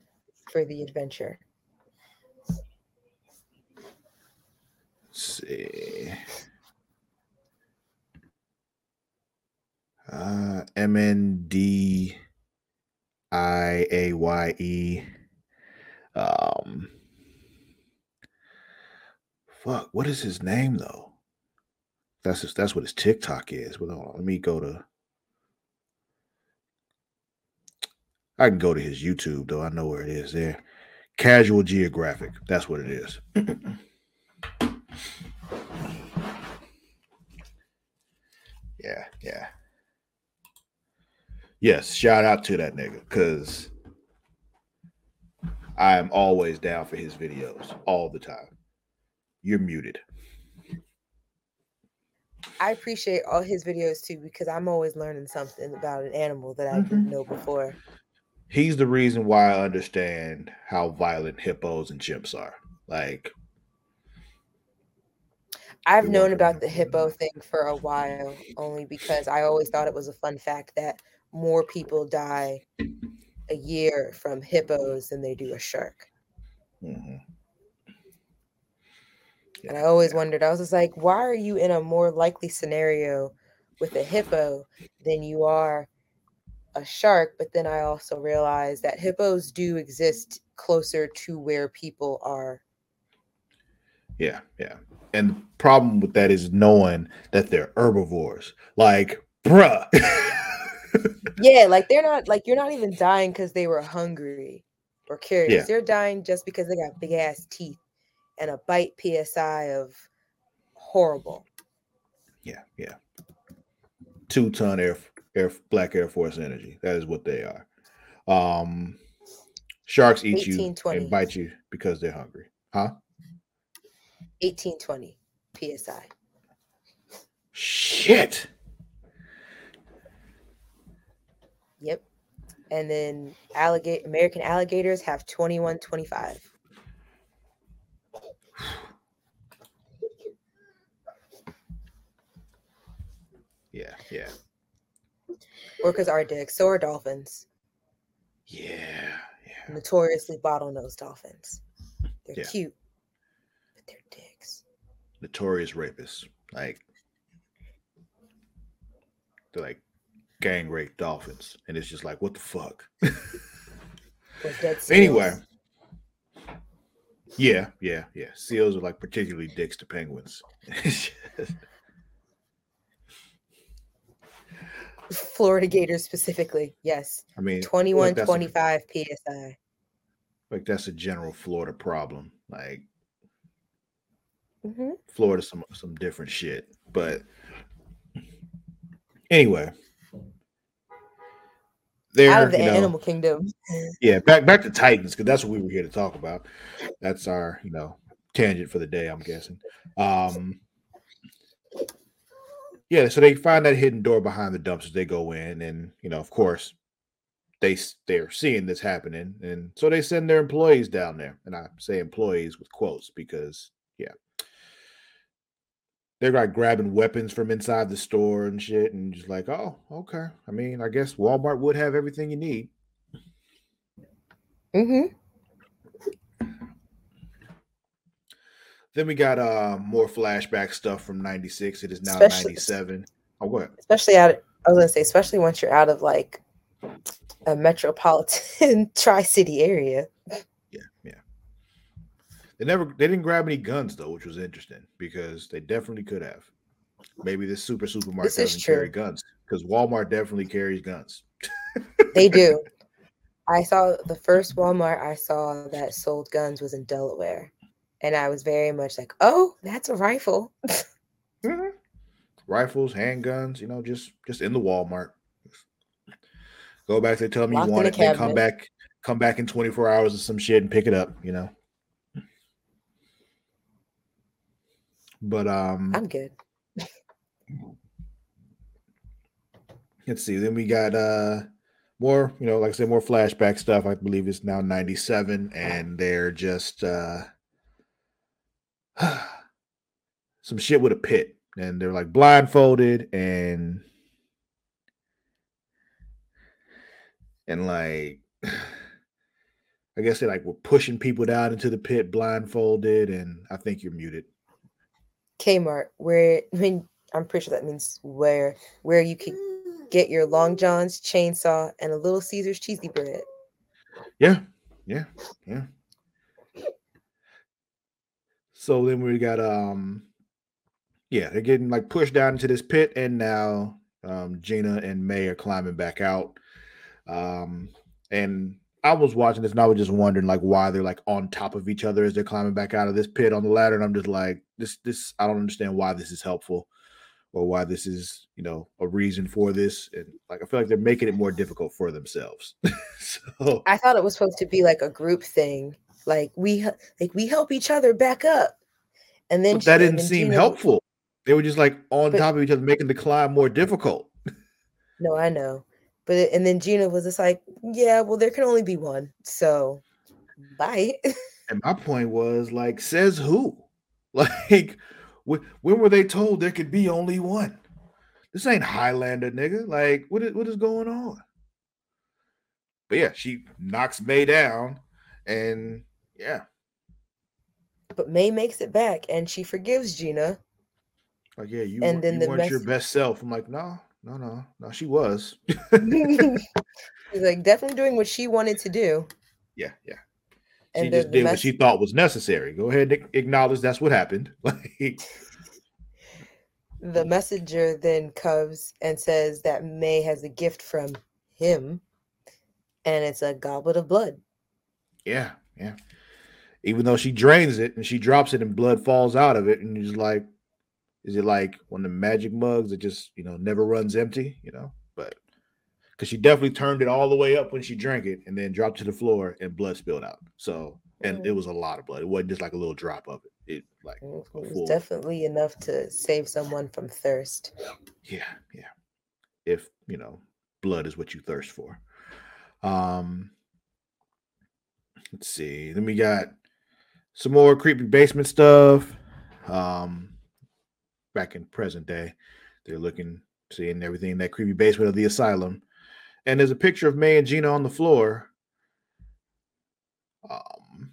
for the adventure. Let's see. Uh, M N D I A Y E. Um, fuck. What is his name though? That's his, that's what his TikTok is. But let me go to. I can go to his YouTube though. I know where it is there. Casual Geographic. That's what it is. (clears throat) yeah, yeah. Yes, shout out to that nigga because I am always down for his videos all the time. You're muted. I appreciate all his videos too because I'm always learning something about an animal that I didn't mm-hmm. know before. He's the reason why I understand how violent hippos and chimps are. Like, I've known about the hippo thing for a while only because I always thought it was a fun fact that more people die a year from hippos than they do a shark. mhm. And I always wondered, I was just like, why are you in a more likely scenario with a hippo than you are a shark? But then I also realized that hippos do exist closer to where people are. yeah, yeah. And the problem with that is knowing that they're herbivores. Like, bruh. (laughs) Yeah, like they're not like you're not even dying because they were hungry or curious. Yeah. They're dying just because they got big ass teeth and a bite PSI of horrible. Yeah, yeah. Two ton air, air black Air Force energy. That is what they are. Um sharks eat you 1820. and bite you because they're hungry. Huh? 1820 PSI. Shit. Yep. And then alligator American alligators have 2125. Yeah, yeah. Orcas are dicks. So are dolphins. Yeah, yeah. Notoriously bottlenose dolphins. They're Yeah. cute, but they're dicks. Notorious rapists. Like they're like gang rape dolphins. And it's just like, what the fuck? (laughs) Anyway. Yeah, yeah, yeah. Seals are like particularly dicks to penguins. (laughs) Florida gators specifically. Yes. I mean, I feel like Twenty-one that's a- twenty-five PSI. like that's a general Florida problem. Like hmm Florida, some some different shit. But anyway, there, Out of the you know, animal kingdom. (laughs) yeah. Back back to Titans because that's what we were here to talk about. That's our you know tangent for the day. I'm guessing. Um, yeah, so they find that hidden door behind the dumpsters. They go in, and you know, of course, they they're seeing this happening, and so they send their employees down there. And I say employees with quotes because yeah, they're like grabbing weapons from inside the store and shit, and just like, oh, okay. I mean, I guess Walmart would have everything you need. Mm-hmm. Then we got uh more flashback stuff from '96. It is now Especially- '97. Oh, what? Especially out. I was gonna say, especially once you're out of like a metropolitan (laughs) tri-city area. Yeah, yeah. They never they didn't grab any guns though, which was interesting because they definitely could have. maybe this super supermarket This doesn't carry guns because Walmart definitely carries guns. They (laughs) do. I saw the first Walmart I saw that sold guns was in Delaware. And I was very much like, oh, that's a rifle. Mhm. Rifles, handguns, you know, just just in the Walmart. Go back. They tell me Locked you want it. Come back. Come back in 24 hours or some shit and pick it up. You know. But um, I'm good. let's see. Then we got uh more, you know, like I said, more flashback stuff. I believe it's now 97, and they're just uh (sighs) some shit with a pit. And they're like blindfolded and and like (sighs) I guess they like were pushing people down into the pit blindfolded, and I think you're muted. Kmart, where (laughs) I mean, I'm pretty sure that means where where you can get your long johns, chainsaw, and a little Caesar's cheesy bread. Yeah, yeah, yeah. So then we got um yeah, they're getting like pushed down into this pit, and now um Gina and May are climbing back out. Um and I was watching this and I was just wondering like why they're like on top of each other as they're climbing back out of this pit on the ladder. And I'm just like, this this I don't understand why this is helpful or why this is, you know, a reason for this. And like I feel like they're making it more difficult for themselves. (laughs) so I thought it was supposed to be like a group thing, like we like we help each other back up, and then But that didn't seem Gina- helpful. They were just like on But- top of each other, making the climb more difficult. No, I know, but it- and then Gina was just like, yeah, well, there can only be one, so bye. (laughs) And my point was like, says who? (laughs) Like, wh- when were they told there could be only one? This ain't Highlander, nigga. Like, what is what is going on? But yeah, she knocks May down, and yeah, but May makes it back, and she forgives Gina. like yeah, you, And then you the weren't your best self. I'm like, no, no, no, no, she was. (laughs) She's like definitely doing what she wanted to do. yeah, yeah. And she the- just did what she thought was necessary. Go ahead and acknowledge that's what happened. (laughs) Like, The messenger then comes and says that May has a gift from him, and it's a goblet of blood. yeah, yeah. Even though she drains it and she drops it and blood falls out of it, and you're like, is it like one of the magic mugs that just you know never runs empty? You know, but because she definitely turned it all the way up when she drank it and then dropped to the floor and blood spilled out. So and Mhm. it was a lot of blood. It wasn't just like a little drop of it. It like It was definitely enough to save someone from thirst. Yeah, yeah. If you know, blood is what you thirst for. Um let's see. Then we got some more creepy basement stuff. Um back in present day. They're looking, seeing everything in that creepy basement of the asylum. And there's a picture of May and Gina on the floor. Um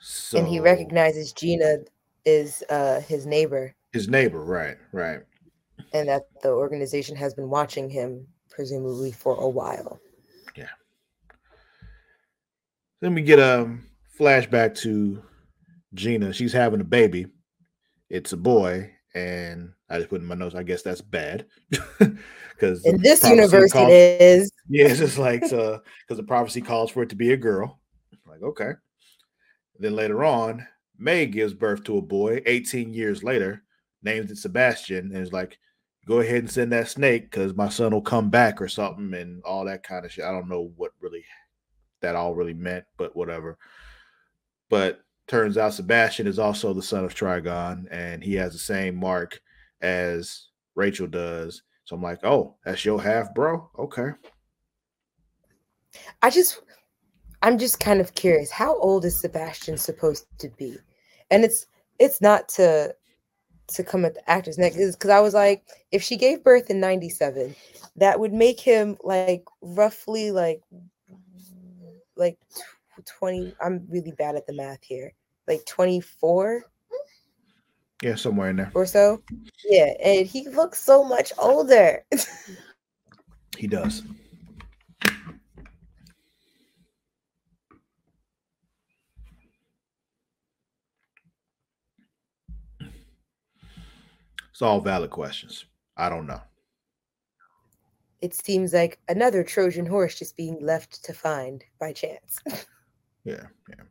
so and he recognizes Gina is uh, his neighbor, his neighbor, right, right. and that the organization has been watching him, presumably for a while. Yeah. Then we get a flashback to Gina. She's having a baby. It's a boy, and I just put in my notes. I guess that's bad (laughs) because In this universe, it is. (laughs) Yeah, it's just like uh, because the prophecy calls for it to be a girl. Like okay. Then later on, May gives birth to a boy. 18 years later, names it Sebastian, and is like, "Go ahead and send that snake because my son will come back or something," and all that kind of shit. I don't know what really that all really meant, but whatever. But turns out Sebastian is also the son of Trigon, and he has the same mark as Rachel does. So I'm like, oh, that's your half, bro. Okay. I just, I'm just kind of curious. How old is Sebastian supposed to be? And it's it's not to to come at the actor's neck because I was like, if she gave birth in '97, that would make him like roughly like like 20. I'm really bad at the math here. Like 24 Yeah, somewhere in there. or so. Yeah, and he looks so much older. (laughs) He does. It's all valid questions. I don't know. It seems like another Trojan horse just being left to find by chance. (laughs) yeah, yeah.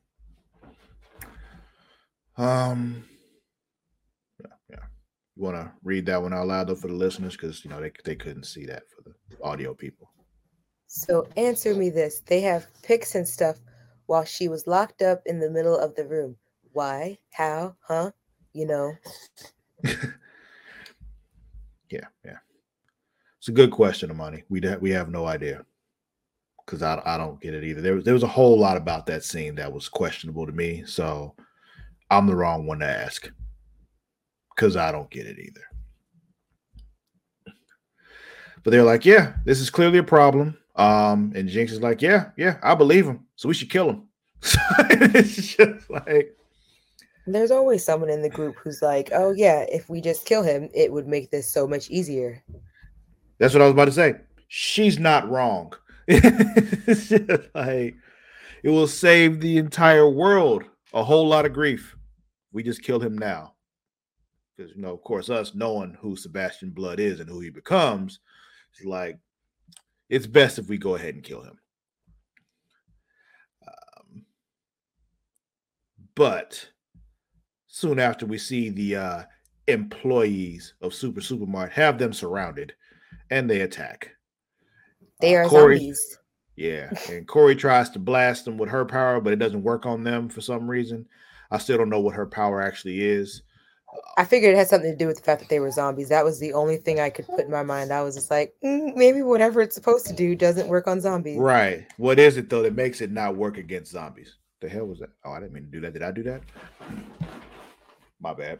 Um, yeah, yeah. You want to read that one out loud though for the listeners because you know they they couldn't see that for the audio people. So answer me this: They have pics and stuff while she was locked up in the middle of the room. Why? How? Huh? You know. (laughs) yeah, yeah. It's a good question, Amani. We we have no idea because I, I don't get it either. There was there was a whole lot about that scene that was questionable to me, so I'm the wrong one to ask because I don't get it either. But they're like, yeah, this is clearly a problem. Um, and Jinx is like, yeah, yeah, I believe him, so we should kill him. (laughs) it's just like there's always someone in the group who's like, oh yeah, if we just kill him, it would make this so much easier. That's what I was about to say. She's not wrong. (laughs) like it will save the entire world a whole lot of grief. We just kill him now. Because you know, of course, us knowing who Sebastian Blood is and who he becomes, it's like it's best if we go ahead and kill him. Um, but soon after we see the uh, employees of Super Supermart have them surrounded and they attack. They uh, are zombies. Yeah, and Kory tries to blast them with her power, but it doesn't work on them for some reason. I still don't know what her power actually is. I figured it had something to do with the fact that they were zombies. That was the only thing I could put in my mind. I was just like, mm, maybe whatever it's supposed to do doesn't work on zombies. Right. What is it though that makes it not work against zombies? The hell was that? Oh, I didn't mean to do that. Did I do that? (clears throat) My bad.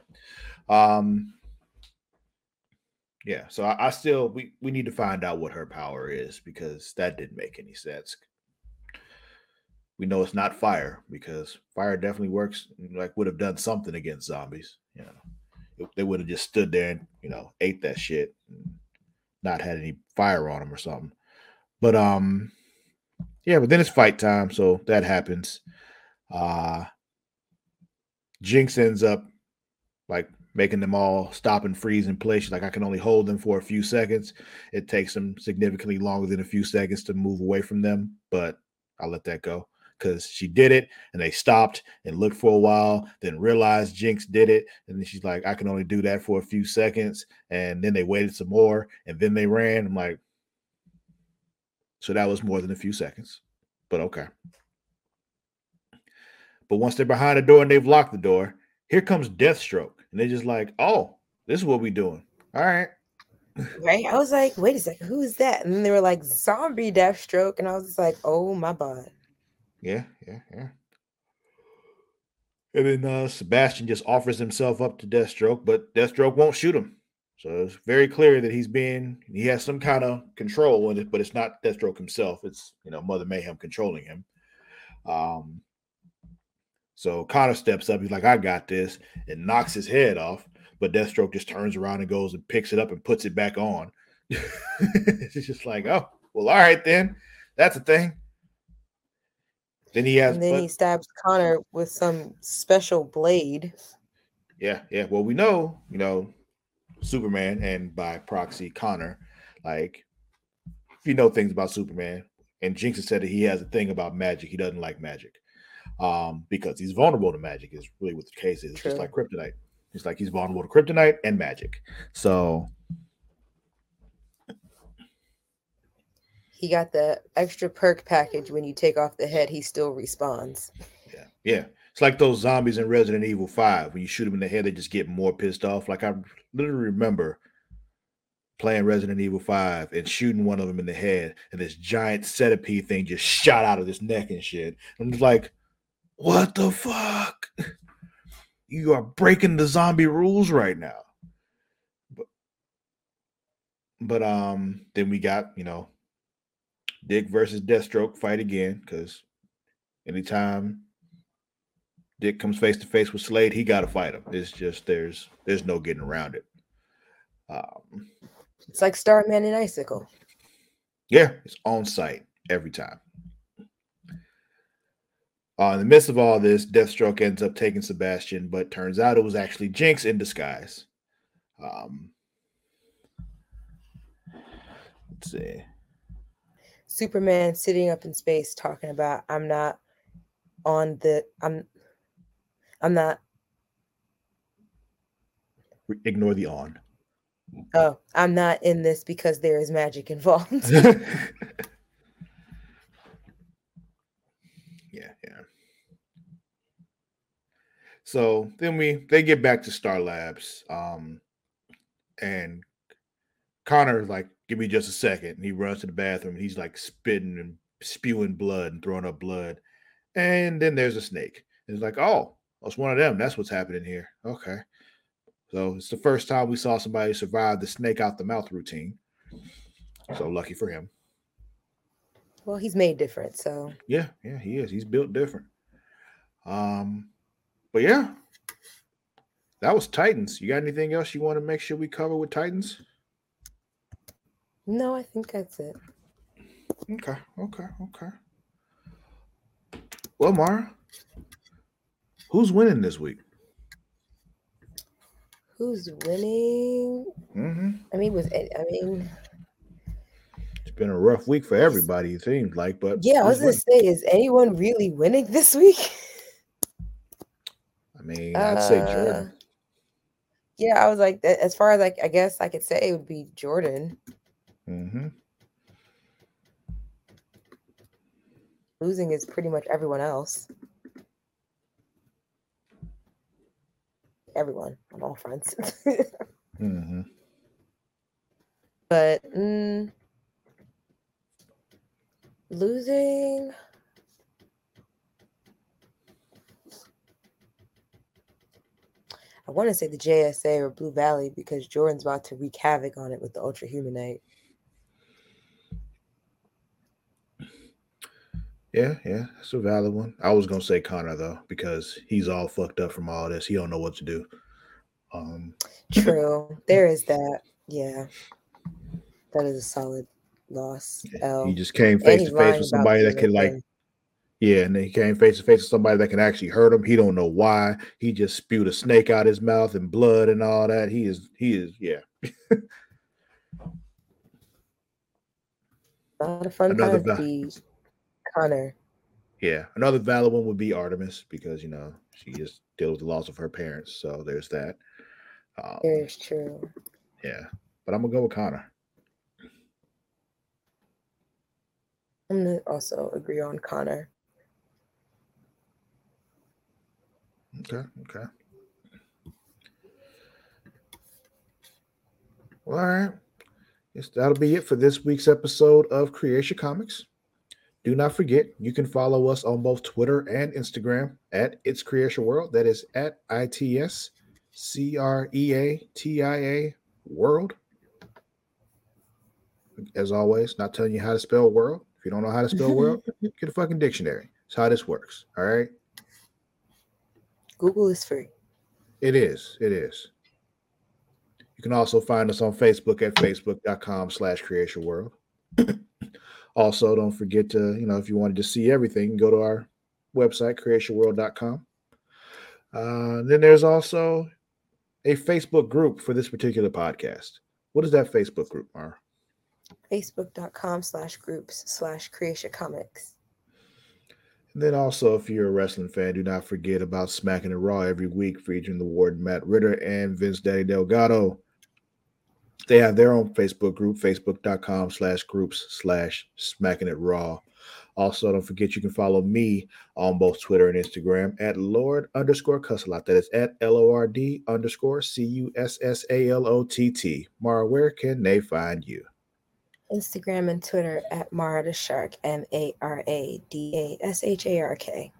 Um, yeah, so I, I, still we we need to find out what her power is because that didn't make any sense. We know it's not fire because fire definitely works. Like would have done something against zombies. You know, they would have just stood there and you know ate that shit, not had any fire on them or something. But um, yeah. But then it's fight time, so that happens. Uh Jinx ends up like making them all stop and freeze in place. Like I can only hold them for a few seconds. It takes them significantly longer than a few seconds to move away from them, but I'll let that go because she did it and they stopped and looked for a while, then realized Jinx did it. And then she's like, I can only do that for a few seconds. And then they waited some more and then they ran. I'm like, so that was more than a few seconds, but okay. But once they're behind the door and they've locked the door, here comes Deathstroke and they're just like, "Oh, this is what we're doing." All right. Right. I was like, "Wait a second, who is that?" And then they were like, "Zombie Deathstroke," and I was just like, "Oh my god." Yeah, yeah, yeah. And then uh, Sebastian just offers himself up to Deathstroke, but Deathstroke won't shoot him. So it's very clear that he's being he has some kind of control in it, but it's not Deathstroke himself. It's you know Mother Mayhem controlling him. Um, so Connor steps up. He's like, I got this, and knocks his head off. But Deathstroke just turns around and goes and picks it up and puts it back on. (laughs) it's just like, oh, well, all right, then. That's a thing. Then he has. And then but, he stabs Connor with some special blade. Yeah, yeah. Well, we know, you know, Superman and by proxy Connor, like, if you know things about Superman, and Jinx has said that he has a thing about magic. He doesn't like magic um, because he's vulnerable to magic. Is really what the case is. It's just like kryptonite. It's like he's vulnerable to kryptonite and magic. So he got the extra perk package. When you take off the head, he still respawns. Yeah, yeah. It's like those zombies in Resident Evil Five. When you shoot them in the head, they just get more pissed off. Like I literally remember playing Resident Evil 5 and shooting one of them in the head, and this giant centipede thing just shot out of his neck and shit. I'm just like, what the fuck? (laughs) You are breaking the zombie rules right now. But, but um, then we got, you know, Dick versus Deathstroke fight again, because anytime Dick comes face to face with Slade, he gotta fight him. It's just there's there's no getting around it. Um it's like Starman and Icicle. Yeah, it's on site every time. Uh, in the midst of all this, Deathstroke ends up taking Sebastian, but turns out it was actually Jinx in disguise. Um, let's see. Superman sitting up in space talking about I'm not on the I'm I'm not Ignore the on. oh I'm not in this because there is magic involved. (laughs) yeah, yeah. So then we they get back to Star Labs. Um and Connor like, give me just a second. And he runs to the bathroom and he's like spitting and spewing blood and throwing up blood. And then there's a snake. And it's like, oh, it's one of them. That's what's happening here. Okay. So it's the first time we saw somebody survive the snake out the mouth routine. So lucky for him. well, he's made different, so Yeah, yeah, he is. He's built different. Um, but yeah, that was Titans. You got anything else you want to make sure we cover with Titans? No, I think that's it. Okay, okay, okay. Well, Mara, who's winning this week? Who's winning? Mm-hmm. I mean, was I mean, It's been a rough week for everybody, it seems like. But yeah, I was gonna say, is anyone really winning this week? I mean, (laughs) I'd say Jordan. Uh, Yeah, I was like, as far as like, I guess I could say it would be Jordan. Mm-hmm. Losing is pretty much everyone else. Everyone on all fronts. (laughs) Mm-hmm. but mm, losing. I want to say the JSA or Blue Valley because Jordan's about to wreak havoc on it with the Ultra Humanite. Yeah, yeah, that's a valid one. I was gonna say Connor though, because he's all fucked up from all this. He don't know what to do. Um, True, (laughs) there is that. Yeah, that is a solid loss. L. he just came face to face with somebody that could like. Yeah, and then he came face to face with somebody that can actually hurt him. He don't know why. He just spewed a snake out his mouth and blood and all that. He is, he is, yeah. (laughs) Not a fun Another time to va- be Connor. Yeah. Another valid one would be Artemis because you know she just dealt with the loss of her parents. So there's that. Um, Very true. yeah. But I'm gonna go with Connor. I'm gonna also agree on Connor. Okay, okay. All right. Yes, that'll be it for this week's episode of Creation Comics. Do not forget, you can follow us on both Twitter and Instagram at It's Creation World. That is at ITS C R E A T I A World. As always, not telling you how to spell world. If you don't know how to spell world, (laughs) get a fucking dictionary. That's how this works. All right. Google is free. It is. It is. You can also find us on Facebook at facebook.com slash creation world. (clears throat) also, don't forget to, you know, if you wanted to see everything, go to our website, creationworld.com. Uh, then there's also a Facebook group for this particular podcast. What is that Facebook group, Mara? Facebook.com slash groups slash creation comics. And then also, if you're a wrestling fan, do not forget about Smacking It Raw every week, featuring the Warden Matt Ritter and Vince Daddy Delgado. They have their own Facebook group, facebook.com slash groups slash smacking it raw. Also, don't forget you can follow me on both Twitter and Instagram at Lord underscore Cussalot. That is at L O R D underscore C U S S A L O T T. Mara, where can they find you? Instagram and Twitter at Mara the Shark, M A R A D A S H A R K.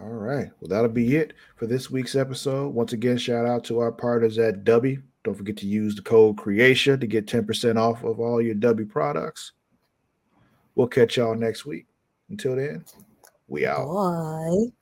All right. Well, that'll be it for this week's episode. Once again, shout out to our partners at W. Don't forget to use the code CREATION to get 10% off of all your W products. We'll catch y'all next week. Until then, we out. Bye.